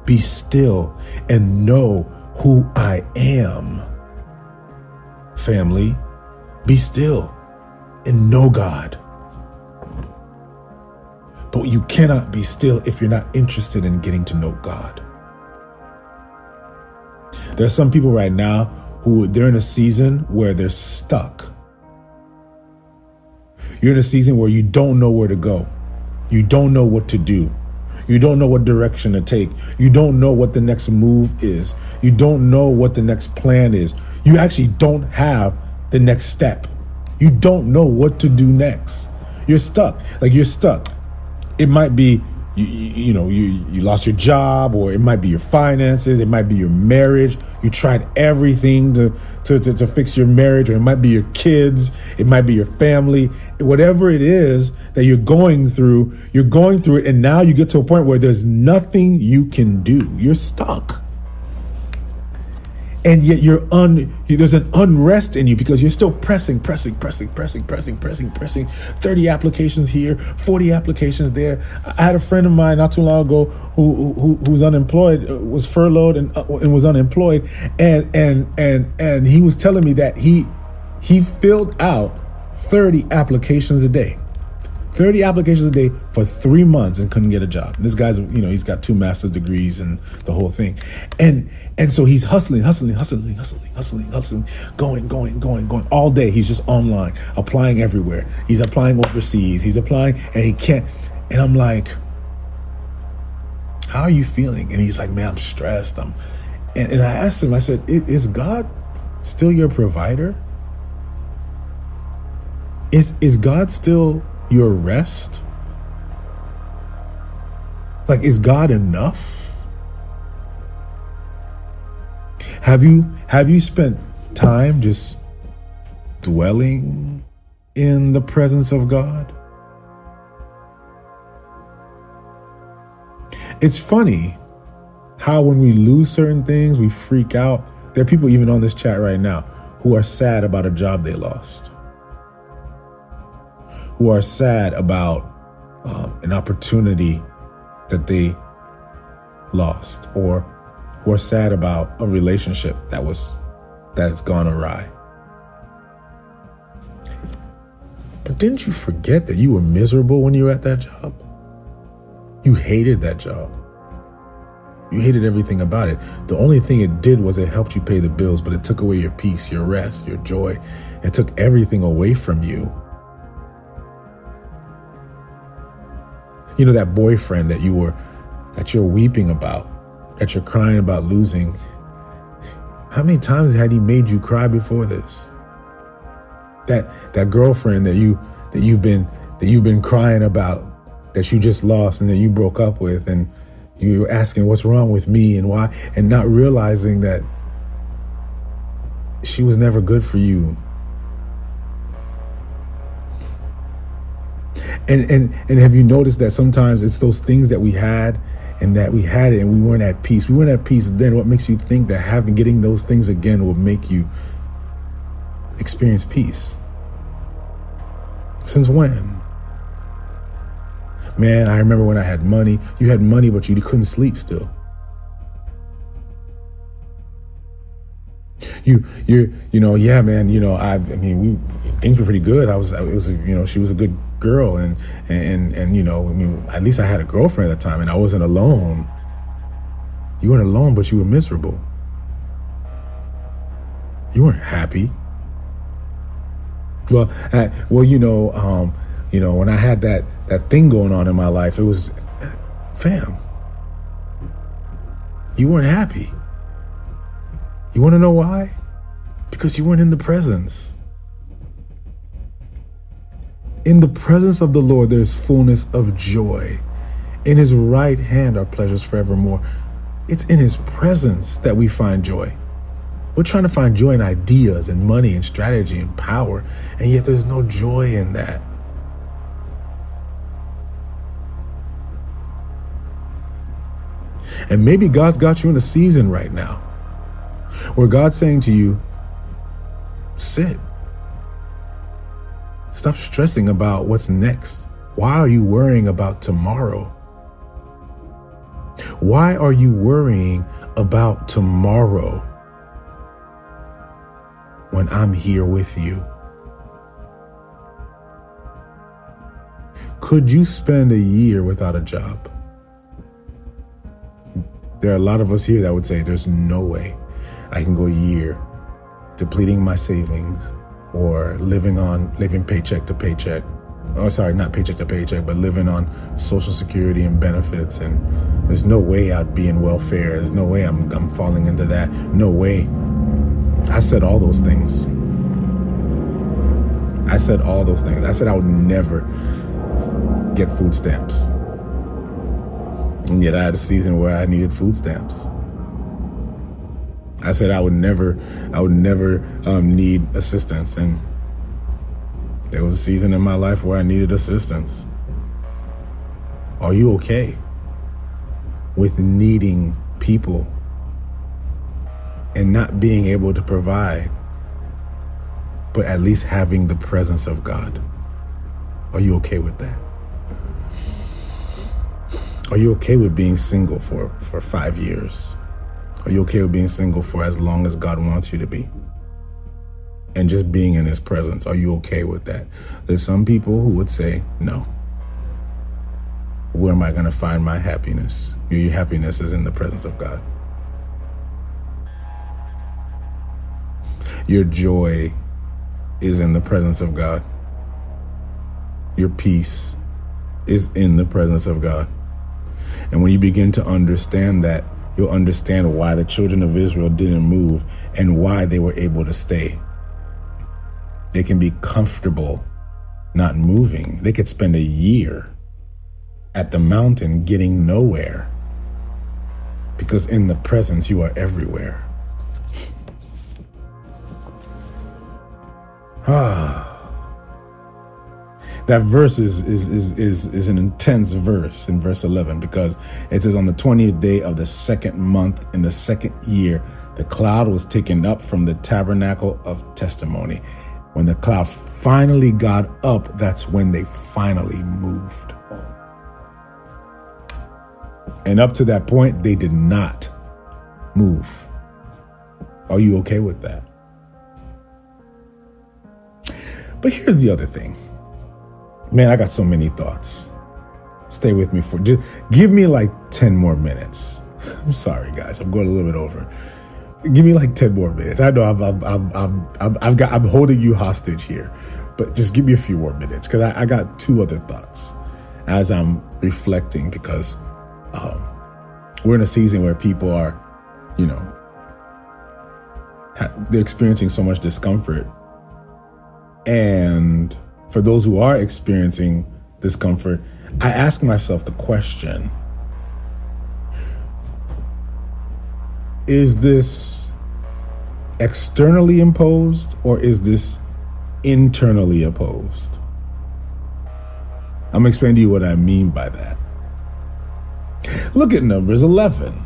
[SPEAKER 1] Be still and know who I am. Family, be still and know God. But you cannot be still if you're not interested in getting to know God. There are some people right now who they're in a season where they're stuck. You're in a season where you don't know where to go. You don't know what to do. You don't know what direction to take. You don't know what the next move is. You don't know what the next plan is. You actually don't have the next step. You don't know what to do next. You're stuck. Like you're stuck. It might be you, you, know you you lost your job or it might be your finances it might be your marriage. You tried everything to, to, to, to fix your marriage or it might be your kids it might be your family. Whatever it is that you're going through you're going through it and now you get to a point where there's nothing you can do. You're stuck and yet you're un there's an unrest in you because you're still pressing pressing pressing pressing pressing pressing pressing. 30 applications here 40 applications there. I had a friend of mine not too long ago who who, who was unemployed uh, was furloughed and, uh, and was unemployed. And and and and he was telling me that he he filled out 30 applications a day 30 applications a day for three months and couldn't get a job. This guy's, you know, he's got two master's degrees and the whole thing. And and so he's hustling, hustling, hustling, hustling, hustling, hustling, going, going, going, going all day. He's just online, applying everywhere. He's applying overseas. He's applying and he can't. And I'm like, how are you feeling? And he's like, man, I'm stressed. I'm and, and I asked him, I said, is God still your provider? Is is God still your rest? Like, is God enough? Have you have you spent time just dwelling in the presence of God? It's funny how when we lose certain things, we freak out. There are people even on this chat right now who are sad about a job they lost who are sad about um, an opportunity that they lost or who are sad about a relationship that was that's gone awry. But didn't you forget that you were miserable when you were at that job? You hated that job. You hated everything about it. The only thing it did was it helped you pay the bills but it took away your peace your rest your joy. It took everything away from you you know that boyfriend that you were that you're weeping about that you're crying about losing how many times had he made you cry before this? That that girlfriend that you that you've been that you've been crying about that you just lost and that you broke up with and you're asking what's wrong with me and why and not realizing that she was never good for you And and and have you noticed that sometimes it's those things that we had and that we had it and we weren't at peace. We weren't at peace then. What makes you think that having getting those things again will make you experience peace? Since when? Man, I remember when I had money. You had money, but you couldn't sleep still. You, you, you know, yeah, man. You know, I, I mean, we things were pretty good. I was, it was, you know, she was a good girl, and and and you know, I mean, at least I had a girlfriend at the time, and I wasn't alone. You weren't alone, but you were miserable. You weren't happy. Well, I, well, you know, um, you know, when I had that that thing going on in my life, it was, fam. You weren't happy. You want to know why? Because you weren't in the presence. In the presence of the Lord, there's fullness of joy. In his right hand are pleasures forevermore. It's in his presence that we find joy. We're trying to find joy in ideas and money and strategy and power, and yet there's no joy in that. And maybe God's got you in a season right now where God's saying to you, sit. Stop stressing about what's next. Why are you worrying about tomorrow? Why are you worrying about tomorrow when I'm here with you? Could you spend a year without a job? There are a lot of us here that would say there's no way I can go a year depleting my savings or living on living paycheck to paycheck. Oh, sorry, not paycheck to paycheck, but living on social security and benefits. And there's no way I'd be in welfare. There's no way I'm, I'm falling into that. No way. I said all those things. I said all those things. I said I would never get food stamps. And yet I had a season where I needed food stamps. I said I would never, I would never um, need assistance, and there was a season in my life where I needed assistance. Are you okay with needing people and not being able to provide, but at least having the presence of God? Are you okay with that? Are you okay with being single for, for five years? Are you okay with being single for as long as God wants you to be? And just being in his presence, are you okay with that? There's some people who would say, no. Where am I going to find my happiness? Your happiness is in the presence of God. Your joy is in the presence of God. Your peace is in the presence of God. And when you begin to understand that, you'll understand why the children of Israel didn't move and why they were able to stay. They can be comfortable not moving. They could spend a year at the mountain getting nowhere because in the presence you are everywhere. Ah. That verse is, is, is, is, is an intense verse in verse 11 because it says, On the 20th day of the second month in the second year, the cloud was taken up from the tabernacle of testimony. When the cloud finally got up, that's when they finally moved. And up to that point, they did not move. Are you okay with that? But here's the other thing. Man, I got so many thoughts. Stay with me for just give me like 10 more minutes. I'm sorry, guys. I'm going a little bit over. Give me like 10 more minutes. I know I'm, I'm, I'm, I'm, I've got, I'm holding you hostage here, but just give me a few more minutes because I, I got two other thoughts as I'm reflecting because um, we're in a season where people are, you know, they're experiencing so much discomfort and for those who are experiencing discomfort, I ask myself the question Is this externally imposed or is this internally opposed? I'm explaining to you what I mean by that. Look at Numbers 11.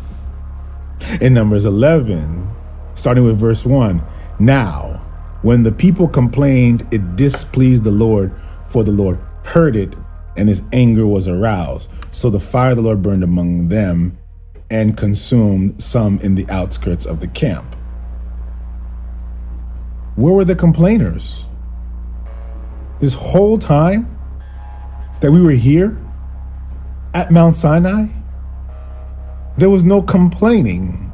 [SPEAKER 1] In Numbers 11, starting with verse 1, now when the people complained, it displeased the Lord, for the Lord heard it and his anger was aroused. So the fire of the Lord burned among them and consumed some in the outskirts of the camp. Where were the complainers? This whole time that we were here at Mount Sinai, there was no complaining.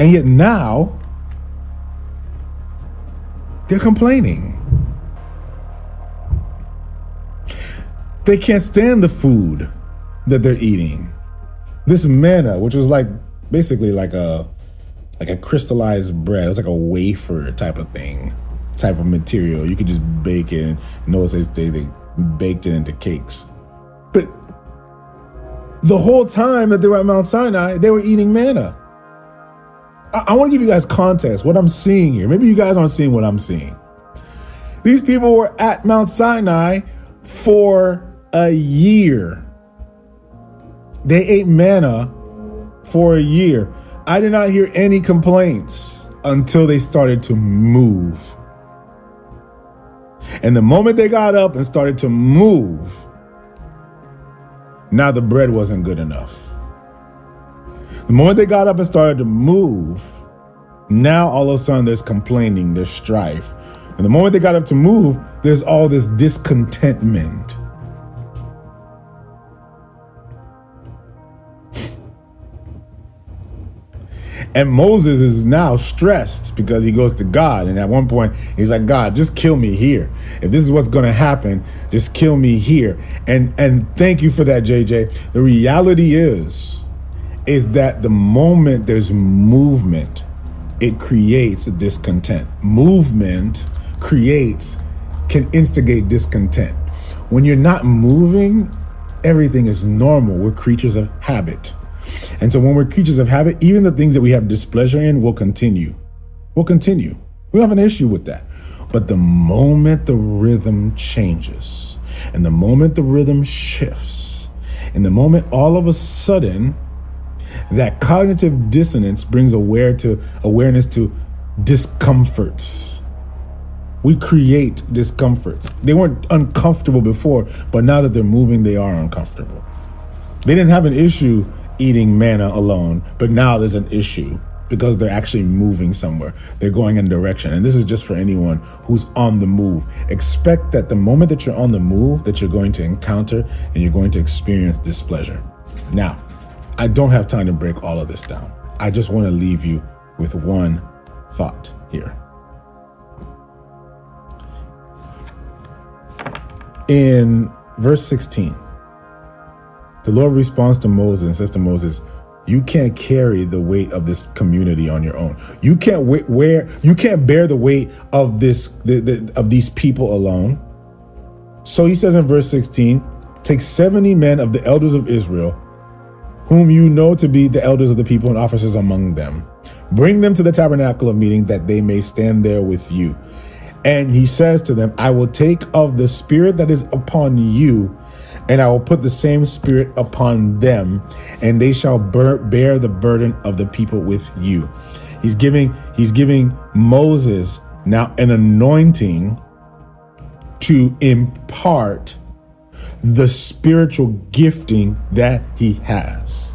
[SPEAKER 1] And yet now, they're complaining. They can't stand the food that they're eating. This manna, which was like basically like a like a crystallized bread, it's like a wafer type of thing, type of material. You could just bake it. And notice they they baked it into cakes. But the whole time that they were at Mount Sinai, they were eating manna. I, I want to give you guys context, what I'm seeing here. Maybe you guys aren't seeing what I'm seeing. These people were at Mount Sinai for a year. They ate manna for a year. I did not hear any complaints until they started to move. And the moment they got up and started to move, now the bread wasn't good enough. The moment they got up and started to move, now all of a sudden there's complaining, there's strife. And the moment they got up to move, there's all this discontentment. And Moses is now stressed because he goes to God. And at one point, he's like, God, just kill me here. If this is what's going to happen, just kill me here. And, and thank you for that, JJ. The reality is, is that the moment there's movement, it creates a discontent. Movement creates, can instigate discontent. When you're not moving, everything is normal. We're creatures of habit. And so when we're creatures of habit, even the things that we have displeasure in will continue. Will continue. We have an issue with that. But the moment the rhythm changes, and the moment the rhythm shifts, and the moment all of a sudden that cognitive dissonance brings aware to awareness to discomforts. We create discomforts. They weren't uncomfortable before, but now that they're moving, they are uncomfortable. They didn't have an issue eating manna alone, but now there's an issue because they're actually moving somewhere. They're going in a direction. And this is just for anyone who's on the move. Expect that the moment that you're on the move, that you're going to encounter and you're going to experience displeasure. Now, I don't have time to break all of this down. I just want to leave you with one thought here. In verse 16, the Lord responds to Moses and says to Moses, you can't carry the weight of this community on your own. You can't wear, you can't bear the weight of this, the, the, of these people alone. So he says in verse 16, take 70 men of the elders of Israel, whom you know to be the elders of the people and officers among them. Bring them to the tabernacle of meeting that they may stand there with you. And he says to them, I will take of the spirit that is upon you and I will put the same spirit upon them, and they shall bear the burden of the people with you. He's giving he's giving Moses now an anointing to impart the spiritual gifting that he has.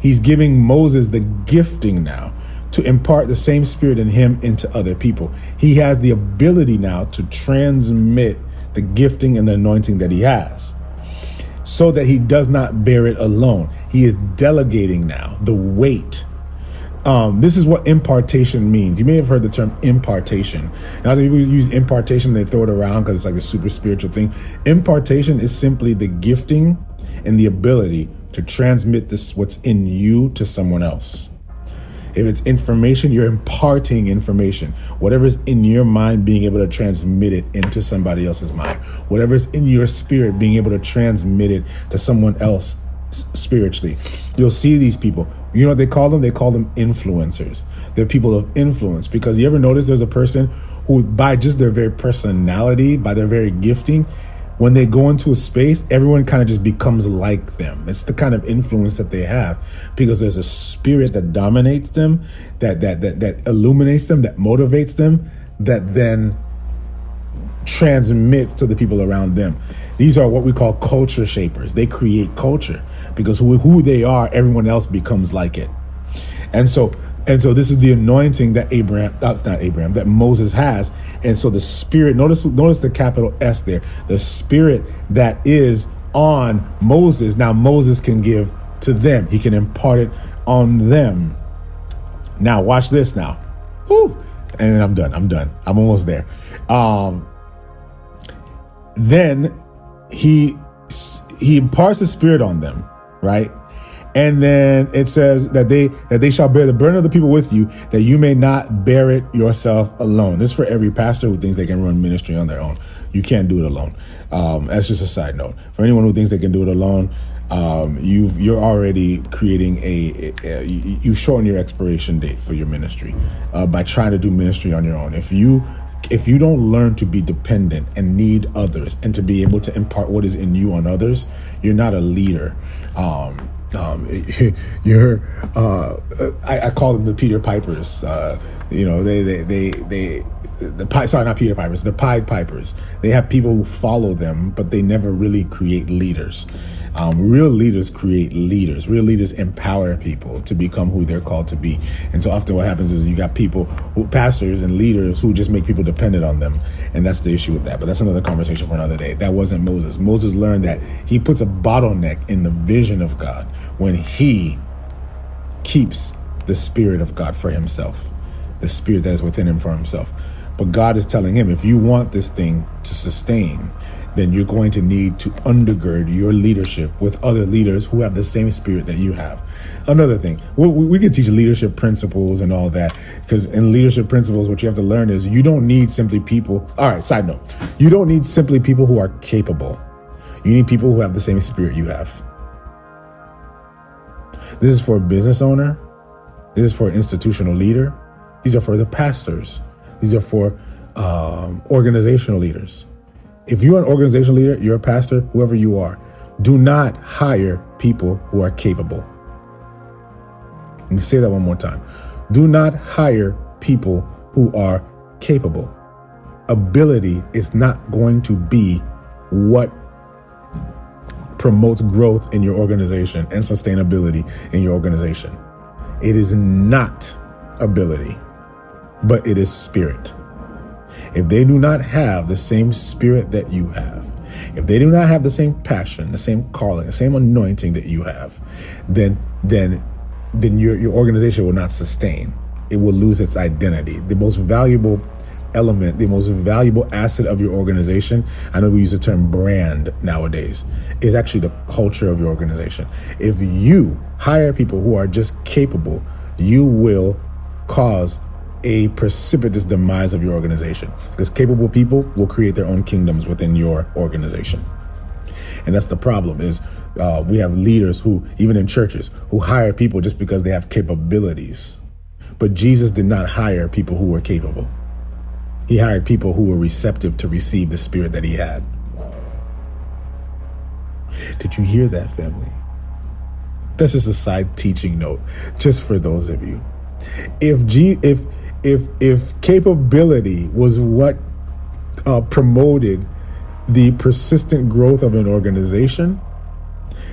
[SPEAKER 1] He's giving Moses the gifting now to impart the same spirit in him into other people. He has the ability now to transmit the gifting and the anointing that he has so that he does not bear it alone. He is delegating now the weight. Um, this is what impartation means. You may have heard the term impartation. Now, people use impartation, they throw it around because it's like a super spiritual thing. Impartation is simply the gifting and the ability to transmit this what's in you to someone else. If it's information, you're imparting information. Whatever's in your mind, being able to transmit it into somebody else's mind. Whatever's in your spirit, being able to transmit it to someone else spiritually. You'll see these people. You know what they call them? They call them influencers. They're people of influence because you ever notice there's a person who, by just their very personality, by their very gifting, when they go into a space, everyone kind of just becomes like them. It's the kind of influence that they have because there's a spirit that dominates them, that that that that illuminates them, that motivates them, that then transmits to the people around them. These are what we call culture shapers. They create culture because who, who they are, everyone else becomes like it. And so, and so this is the anointing that Abraham, that's not Abraham, that Moses has. And so the spirit, notice, notice the capital S there, the spirit that is on Moses. Now Moses can give to them. He can impart it on them. Now watch this now. Whew. And I'm done. I'm done. I'm almost there. Um, then he he imparts the spirit on them, right? And then it says that they that they shall bear the burden of the people with you, that you may not bear it yourself alone. This is for every pastor who thinks they can run ministry on their own. You can't do it alone. Um, that's just a side note. For anyone who thinks they can do it alone, um, you've you're already creating a, a, a, you've shown your expiration date for your ministry uh, by trying to do ministry on your own. If you if you don't learn to be dependent and need others and to be able to impart what is in you on others, you're not a leader. Um, um, you're, uh, I, I, call them the Peter Pipers. Uh, you know, they, they, they, they, the pie sorry, not Peter Pipers, the Pied Pipers. They have people who follow them, but they never really create leaders. Um, real leaders create leaders. Real leaders empower people to become who they're called to be. And so often what happens is you got people, who, pastors and leaders who just make people dependent on them. And that's the issue with that. But that's another conversation for another day. That wasn't Moses. Moses learned that he puts a bottleneck in the vision of God when he keeps the Spirit of God for himself, the Spirit that is within him for himself. But God is telling him, if you want this thing to sustain, then you're going to need to undergird your leadership with other leaders who have the same spirit that you have. Another thing, we, we can teach leadership principles and all that because in leadership principles, what you have to learn is you don't need simply people. All right, side note, you don't need simply people who are capable. You need people who have the same spirit you have. This is for a business owner. This is for an institutional leader. These are for the pastors. These are for um, organizational leaders. If you're an organizational leader, you're a pastor, whoever you are, do not hire people who are capable. Let me say that one more time. Do not hire people who are capable. Ability is not going to be what promotes growth in your organization and sustainability in your organization. It is not ability, but it is spirit. If they do not have the same spirit that you have, if they do not have the same passion, the same calling, the same anointing that you have, then then then your, your organization will not sustain. It will lose its identity. The most valuable element, the most valuable asset of your organization, I know we use the term brand nowadays, is actually the culture of your organization. If you hire people who are just capable, you will cause a precipitous demise of your organization. Because capable people will create their own kingdoms within your organization. And that's the problem is uh, we have leaders who even in churches who hire people just because they have capabilities. But jesus did not hire people who were capable. He hired people who were receptive to receive the spirit that he had. Did you hear that family? That's just a side teaching note just for those of you. If G, if if if capability was what uh, promoted the persistent growth of an organization,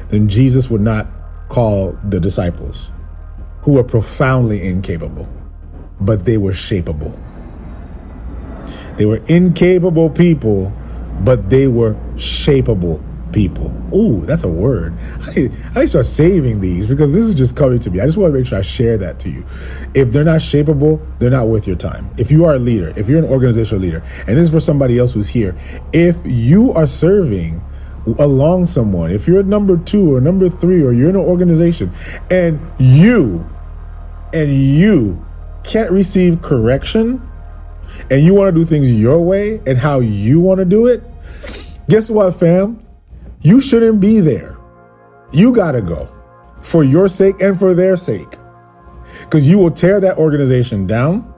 [SPEAKER 1] then Jesus would not call the disciples, who were profoundly incapable, but they were shapeable. They were incapable people, but they were shapeable people. Ooh, that's a word. I, I start saving these because this is just coming to me. I just want to make sure I share that to you. If they're not shapeable, they're not worth your time. If you are a leader, if you're an organizational leader, and this is for somebody else who's here, if you are serving along someone, if you're number two or number three, or you're in an organization and you and you can't receive correction and you want to do things your way and how you want to do it, guess what, fam? You shouldn't be there. You got to go for your sake and for their sake. Because you will tear that organization down.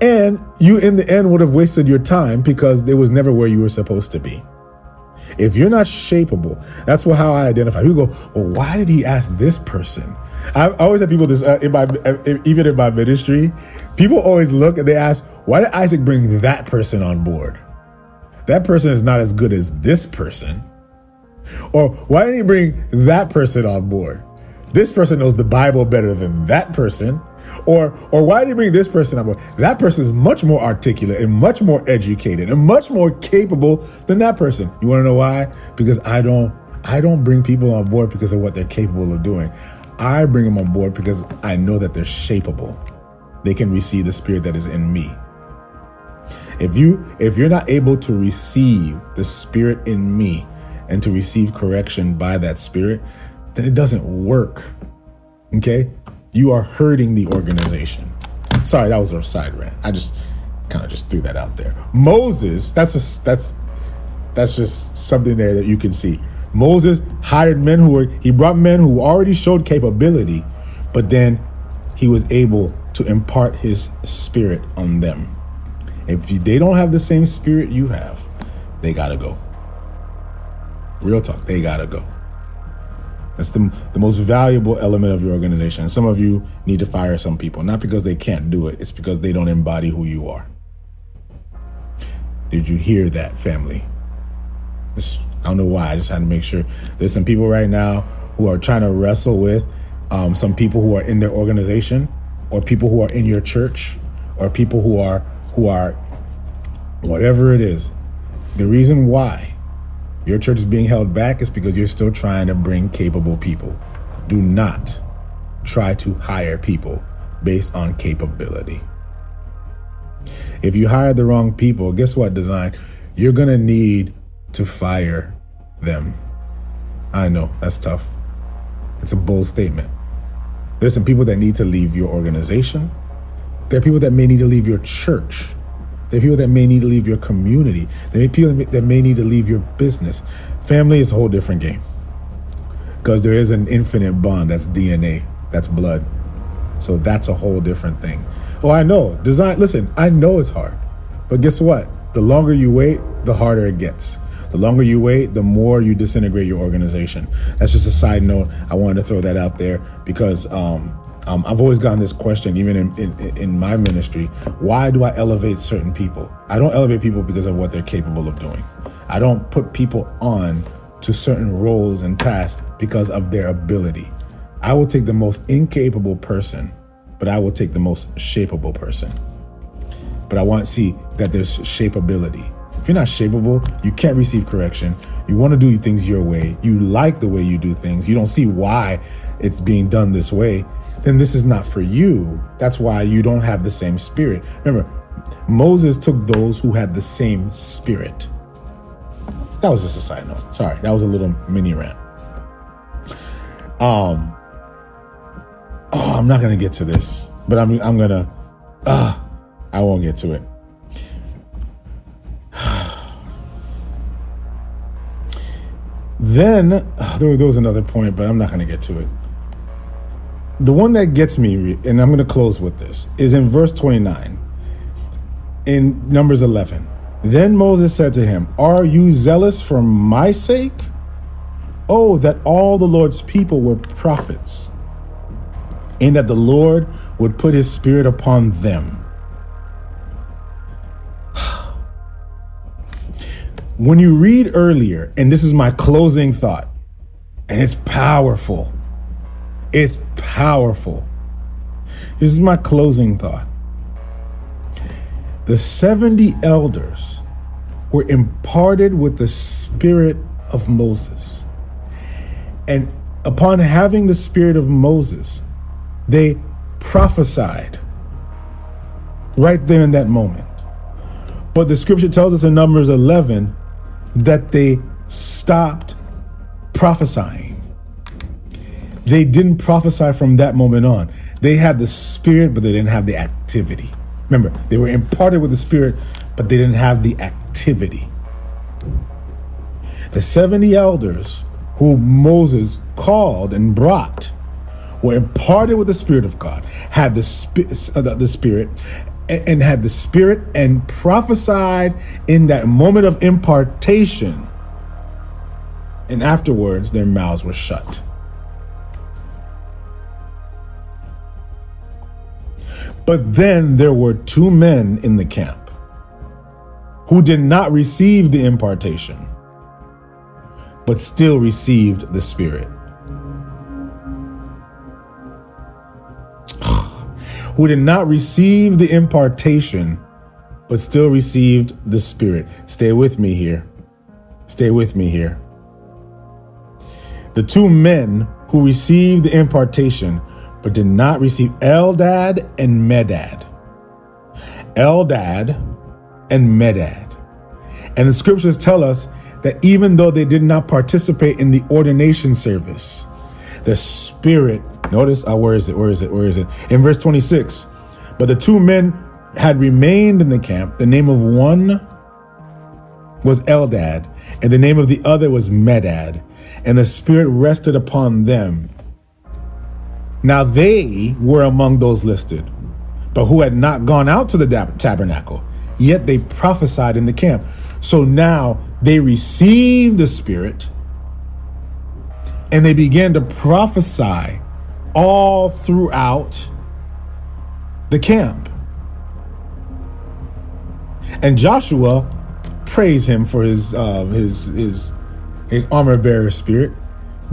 [SPEAKER 1] And you, in the end, would have wasted your time because it was never where you were supposed to be. If you're not shapeable, that's how I identify. People go, well, why did he ask this person I always have people this uh, in my uh, even in my ministry. People always look and they ask, "Why did Isaac bring that person on board? That person is not as good as this person." Or why didn't he bring that person on board? This person knows the Bible better than that person. Or, or why did he bring this person on board? That person is much more articulate and much more educated and much more capable than that person. You want to know why? Because I don't, I don't bring people on board because of what they're capable of doing. I bring them on board because I know that they're shapeable. They can receive the spirit that is in me. If you if you're not able to receive the spirit in me and to receive correction by that spirit, then it doesn't work. Okay? You are hurting the organization. Sorry, that was a side rant. I just kind of just threw that out there. Moses, that's just that's that's just something there that you can see. Moses hired men who were, he brought men who already showed capability, but then he was able to impart his spirit on them. If they don't have the same spirit you have, they gotta go. Real talk, they gotta go. That's the, the most valuable element of your organization. some of you need to fire some people, not because they can't do it, it's because they don't embody who you are. Did you hear that, family? It's I don't know why. I just had to make sure. There's some people right now who are trying to wrestle with um, some people who are in their organization, or people who are in your church, or people who are who are whatever it is. The reason why your church is being held back is because you're still trying to bring capable people. Do not try to hire people based on capability. If you hire the wrong people, guess what, design? You're going to need to fire them. I know that's tough. It's a bold statement. There's some people that need to leave your organization. There are people that may need to leave your church. There are people that may need to leave your community. There are people that may need to leave your business. Family is a whole different game because there is an infinite bond that's DNA, that's blood. So that's a whole different thing. Oh, I know. Design, listen, I know it's hard. But guess what? The longer you wait, the harder it gets. The longer you wait, the more you disintegrate your organization. That's just a side note. I wanted to throw that out there because um, um, I've always gotten this question, even in, in, in my ministry why do I elevate certain people? I don't elevate people because of what they're capable of doing. I don't put people on to certain roles and tasks because of their ability. I will take the most incapable person, but I will take the most shapeable person. But I want to see that there's shapeability. If you're not shapeable, you can't receive correction. You want to do things your way. You like the way you do things. You don't see why it's being done this way. Then this is not for you. That's why you don't have the same spirit. Remember, Moses took those who had the same spirit. That was just a side note. Sorry, that was a little mini rant. Um, oh, I'm not gonna get to this, but I'm I'm gonna. Uh, I won't get to it. Then uh, there, there was another point, but I'm not to get to it. The one that gets me, and I'm going to close with this, is in verse 29 in Numbers 11. Then Moses said to him, Are you zealous for my sake? Oh, that all the Lord's people were prophets, and that the Lord would put his spirit upon them. When you read earlier, and this is my closing thought, and it's powerful. It's powerful. This is my closing thought. The 70 elders were imparted with the spirit of Moses. And upon having the spirit of Moses, they prophesied right there in that moment. But the scripture tells us in Numbers 11 that they stopped prophesying. They didn't prophesy from that moment on. They had the spirit, but they didn't have the activity. Remember, they were imparted with the spirit, but they didn't have the activity. The 70 elders who Moses called and brought were imparted with the spirit of God, had the, uh, the spirit, and had the Spirit and prophesied in that moment of impartation. And afterwards, their mouths were shut. But then there were two men in the camp who did not receive the impartation, but still received the Spirit. who did not receive the impartation, but still received the Spirit. Stay with me here. Stay with me here. The two men who received the impartation, but did not receive Eldad and Medad. Eldad and Medad. And the scriptures tell us that even though they did not participate in the ordination service, the Spirit, notice, uh, where is it? Where is it? Where is it? In verse 26, but the two men had remained in the camp. The name of one was Eldad, and the name of the other was Medad, and the Spirit rested upon them. Now they were among those listed, but who had not gone out to the tabernacle, yet they prophesied in the camp. So now they received the Spirit and they began to prophesy all throughout the camp. And Joshua praised him for his uh, his his his armor bearer spirit.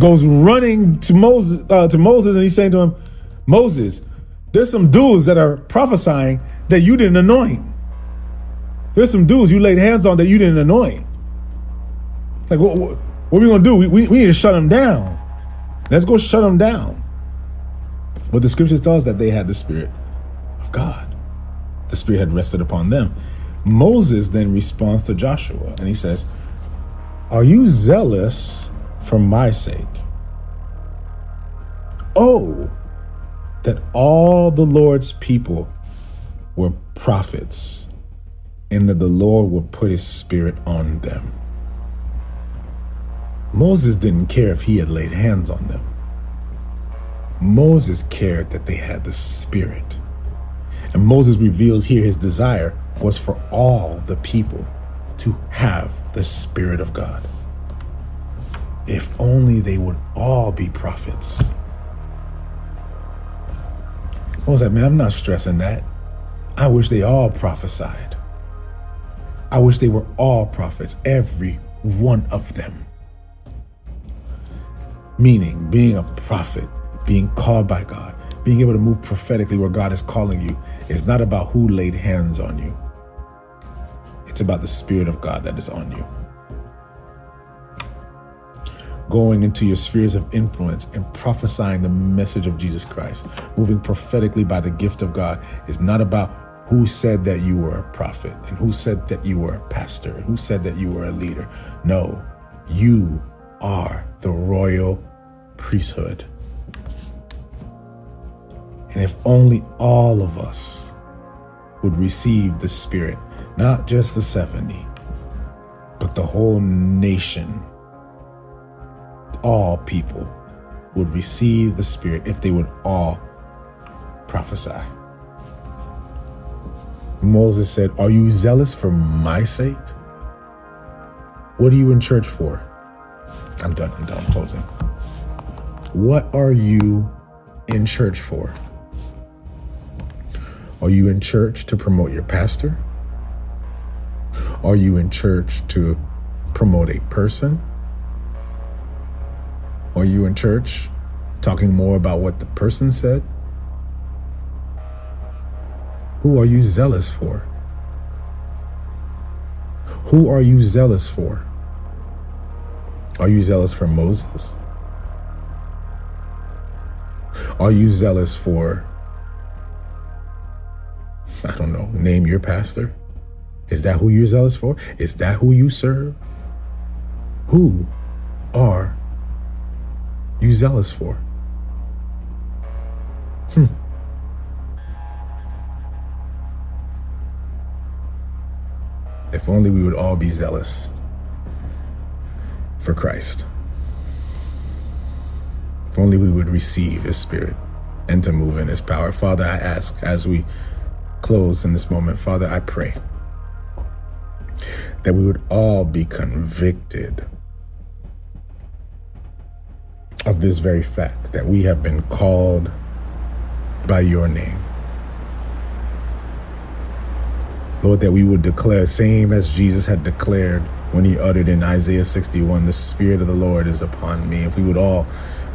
[SPEAKER 1] Goes running to Moses uh, to Moses, and he's saying to him, Moses, there's some dudes that are prophesying that you didn't anoint. There's some dudes you laid hands on that you didn't anoint. Like, what, what, what are we gonna do? We, we, we need to shut them down. Let's go shut them down. But the scriptures tell us that they had the spirit of God. The spirit had rested upon them. Moses then responds to Joshua and he says, Are you zealous for my sake? Oh, that all the Lord's people were prophets and that the Lord would put his spirit on them. Moses didn't care if he had laid hands on them. Moses cared that they had the Spirit. And Moses reveals here his desire was for all the people to have the Spirit of God. If only they would all be prophets. What was that, man? I'm not stressing that. I wish they all prophesied. I wish they were all prophets, every one of them. Meaning, being a prophet, being called by God, being able to move prophetically where God is calling you, is not about who laid hands on you. It's about the Spirit of God that is on you. Going into your spheres of influence and prophesying the message of Jesus Christ, moving prophetically by the gift of God, is not about who said that you were a prophet and who said that you were a pastor who said that you were a leader. No, you are the royal priesthood. And if only all of us would receive the Spirit, not just the 70, but the whole nation, all people would receive the Spirit if they would all prophesy. Moses said, Are you zealous for my sake? What are you in church for? I'm done. I'm done. I'm closing. What are you in church for? Are you in church to promote your pastor? Are you in church to promote a person? Are you in church talking more about what the person said? Who are you zealous for? Who are you zealous for? Are you zealous for Moses? Are you zealous for, I don't know, name your pastor? Is that who you're zealous for? Is that who you serve? Who are you zealous for? Hmm. If only we would all be zealous for Christ. If only we would receive His Spirit and to move in His power. Father, I ask as we close in this moment, Father, I pray that we would all be convicted of this very fact that we have been called by your name. Lord, that we would declare, same as Jesus had declared when he uttered in Isaiah 61, the Spirit of the Lord is upon me. If we would all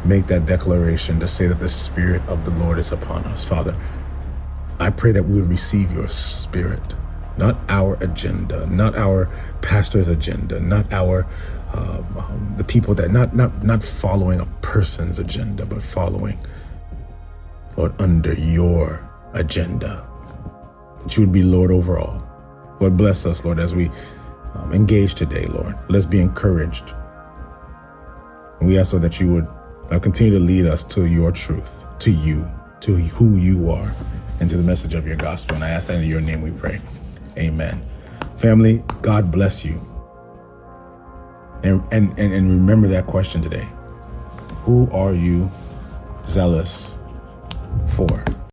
[SPEAKER 1] make that declaration to say that the Spirit of the Lord is upon us, Father, I pray that we would receive your Spirit, not our agenda, not our pastor's agenda, not our um, um, the people that not not not following a person's agenda, but following, Lord, under your agenda. That you would be Lord over all. Lord, bless us, Lord, as we um, engage today, Lord. Let's be encouraged. And we ask, Lord, that you would uh, continue to lead us to your truth, to you, to who you are, and to the message of your gospel. And I ask that in your name we pray. Amen. Family, God bless you. And, and, and, and remember that question today Who are you zealous for?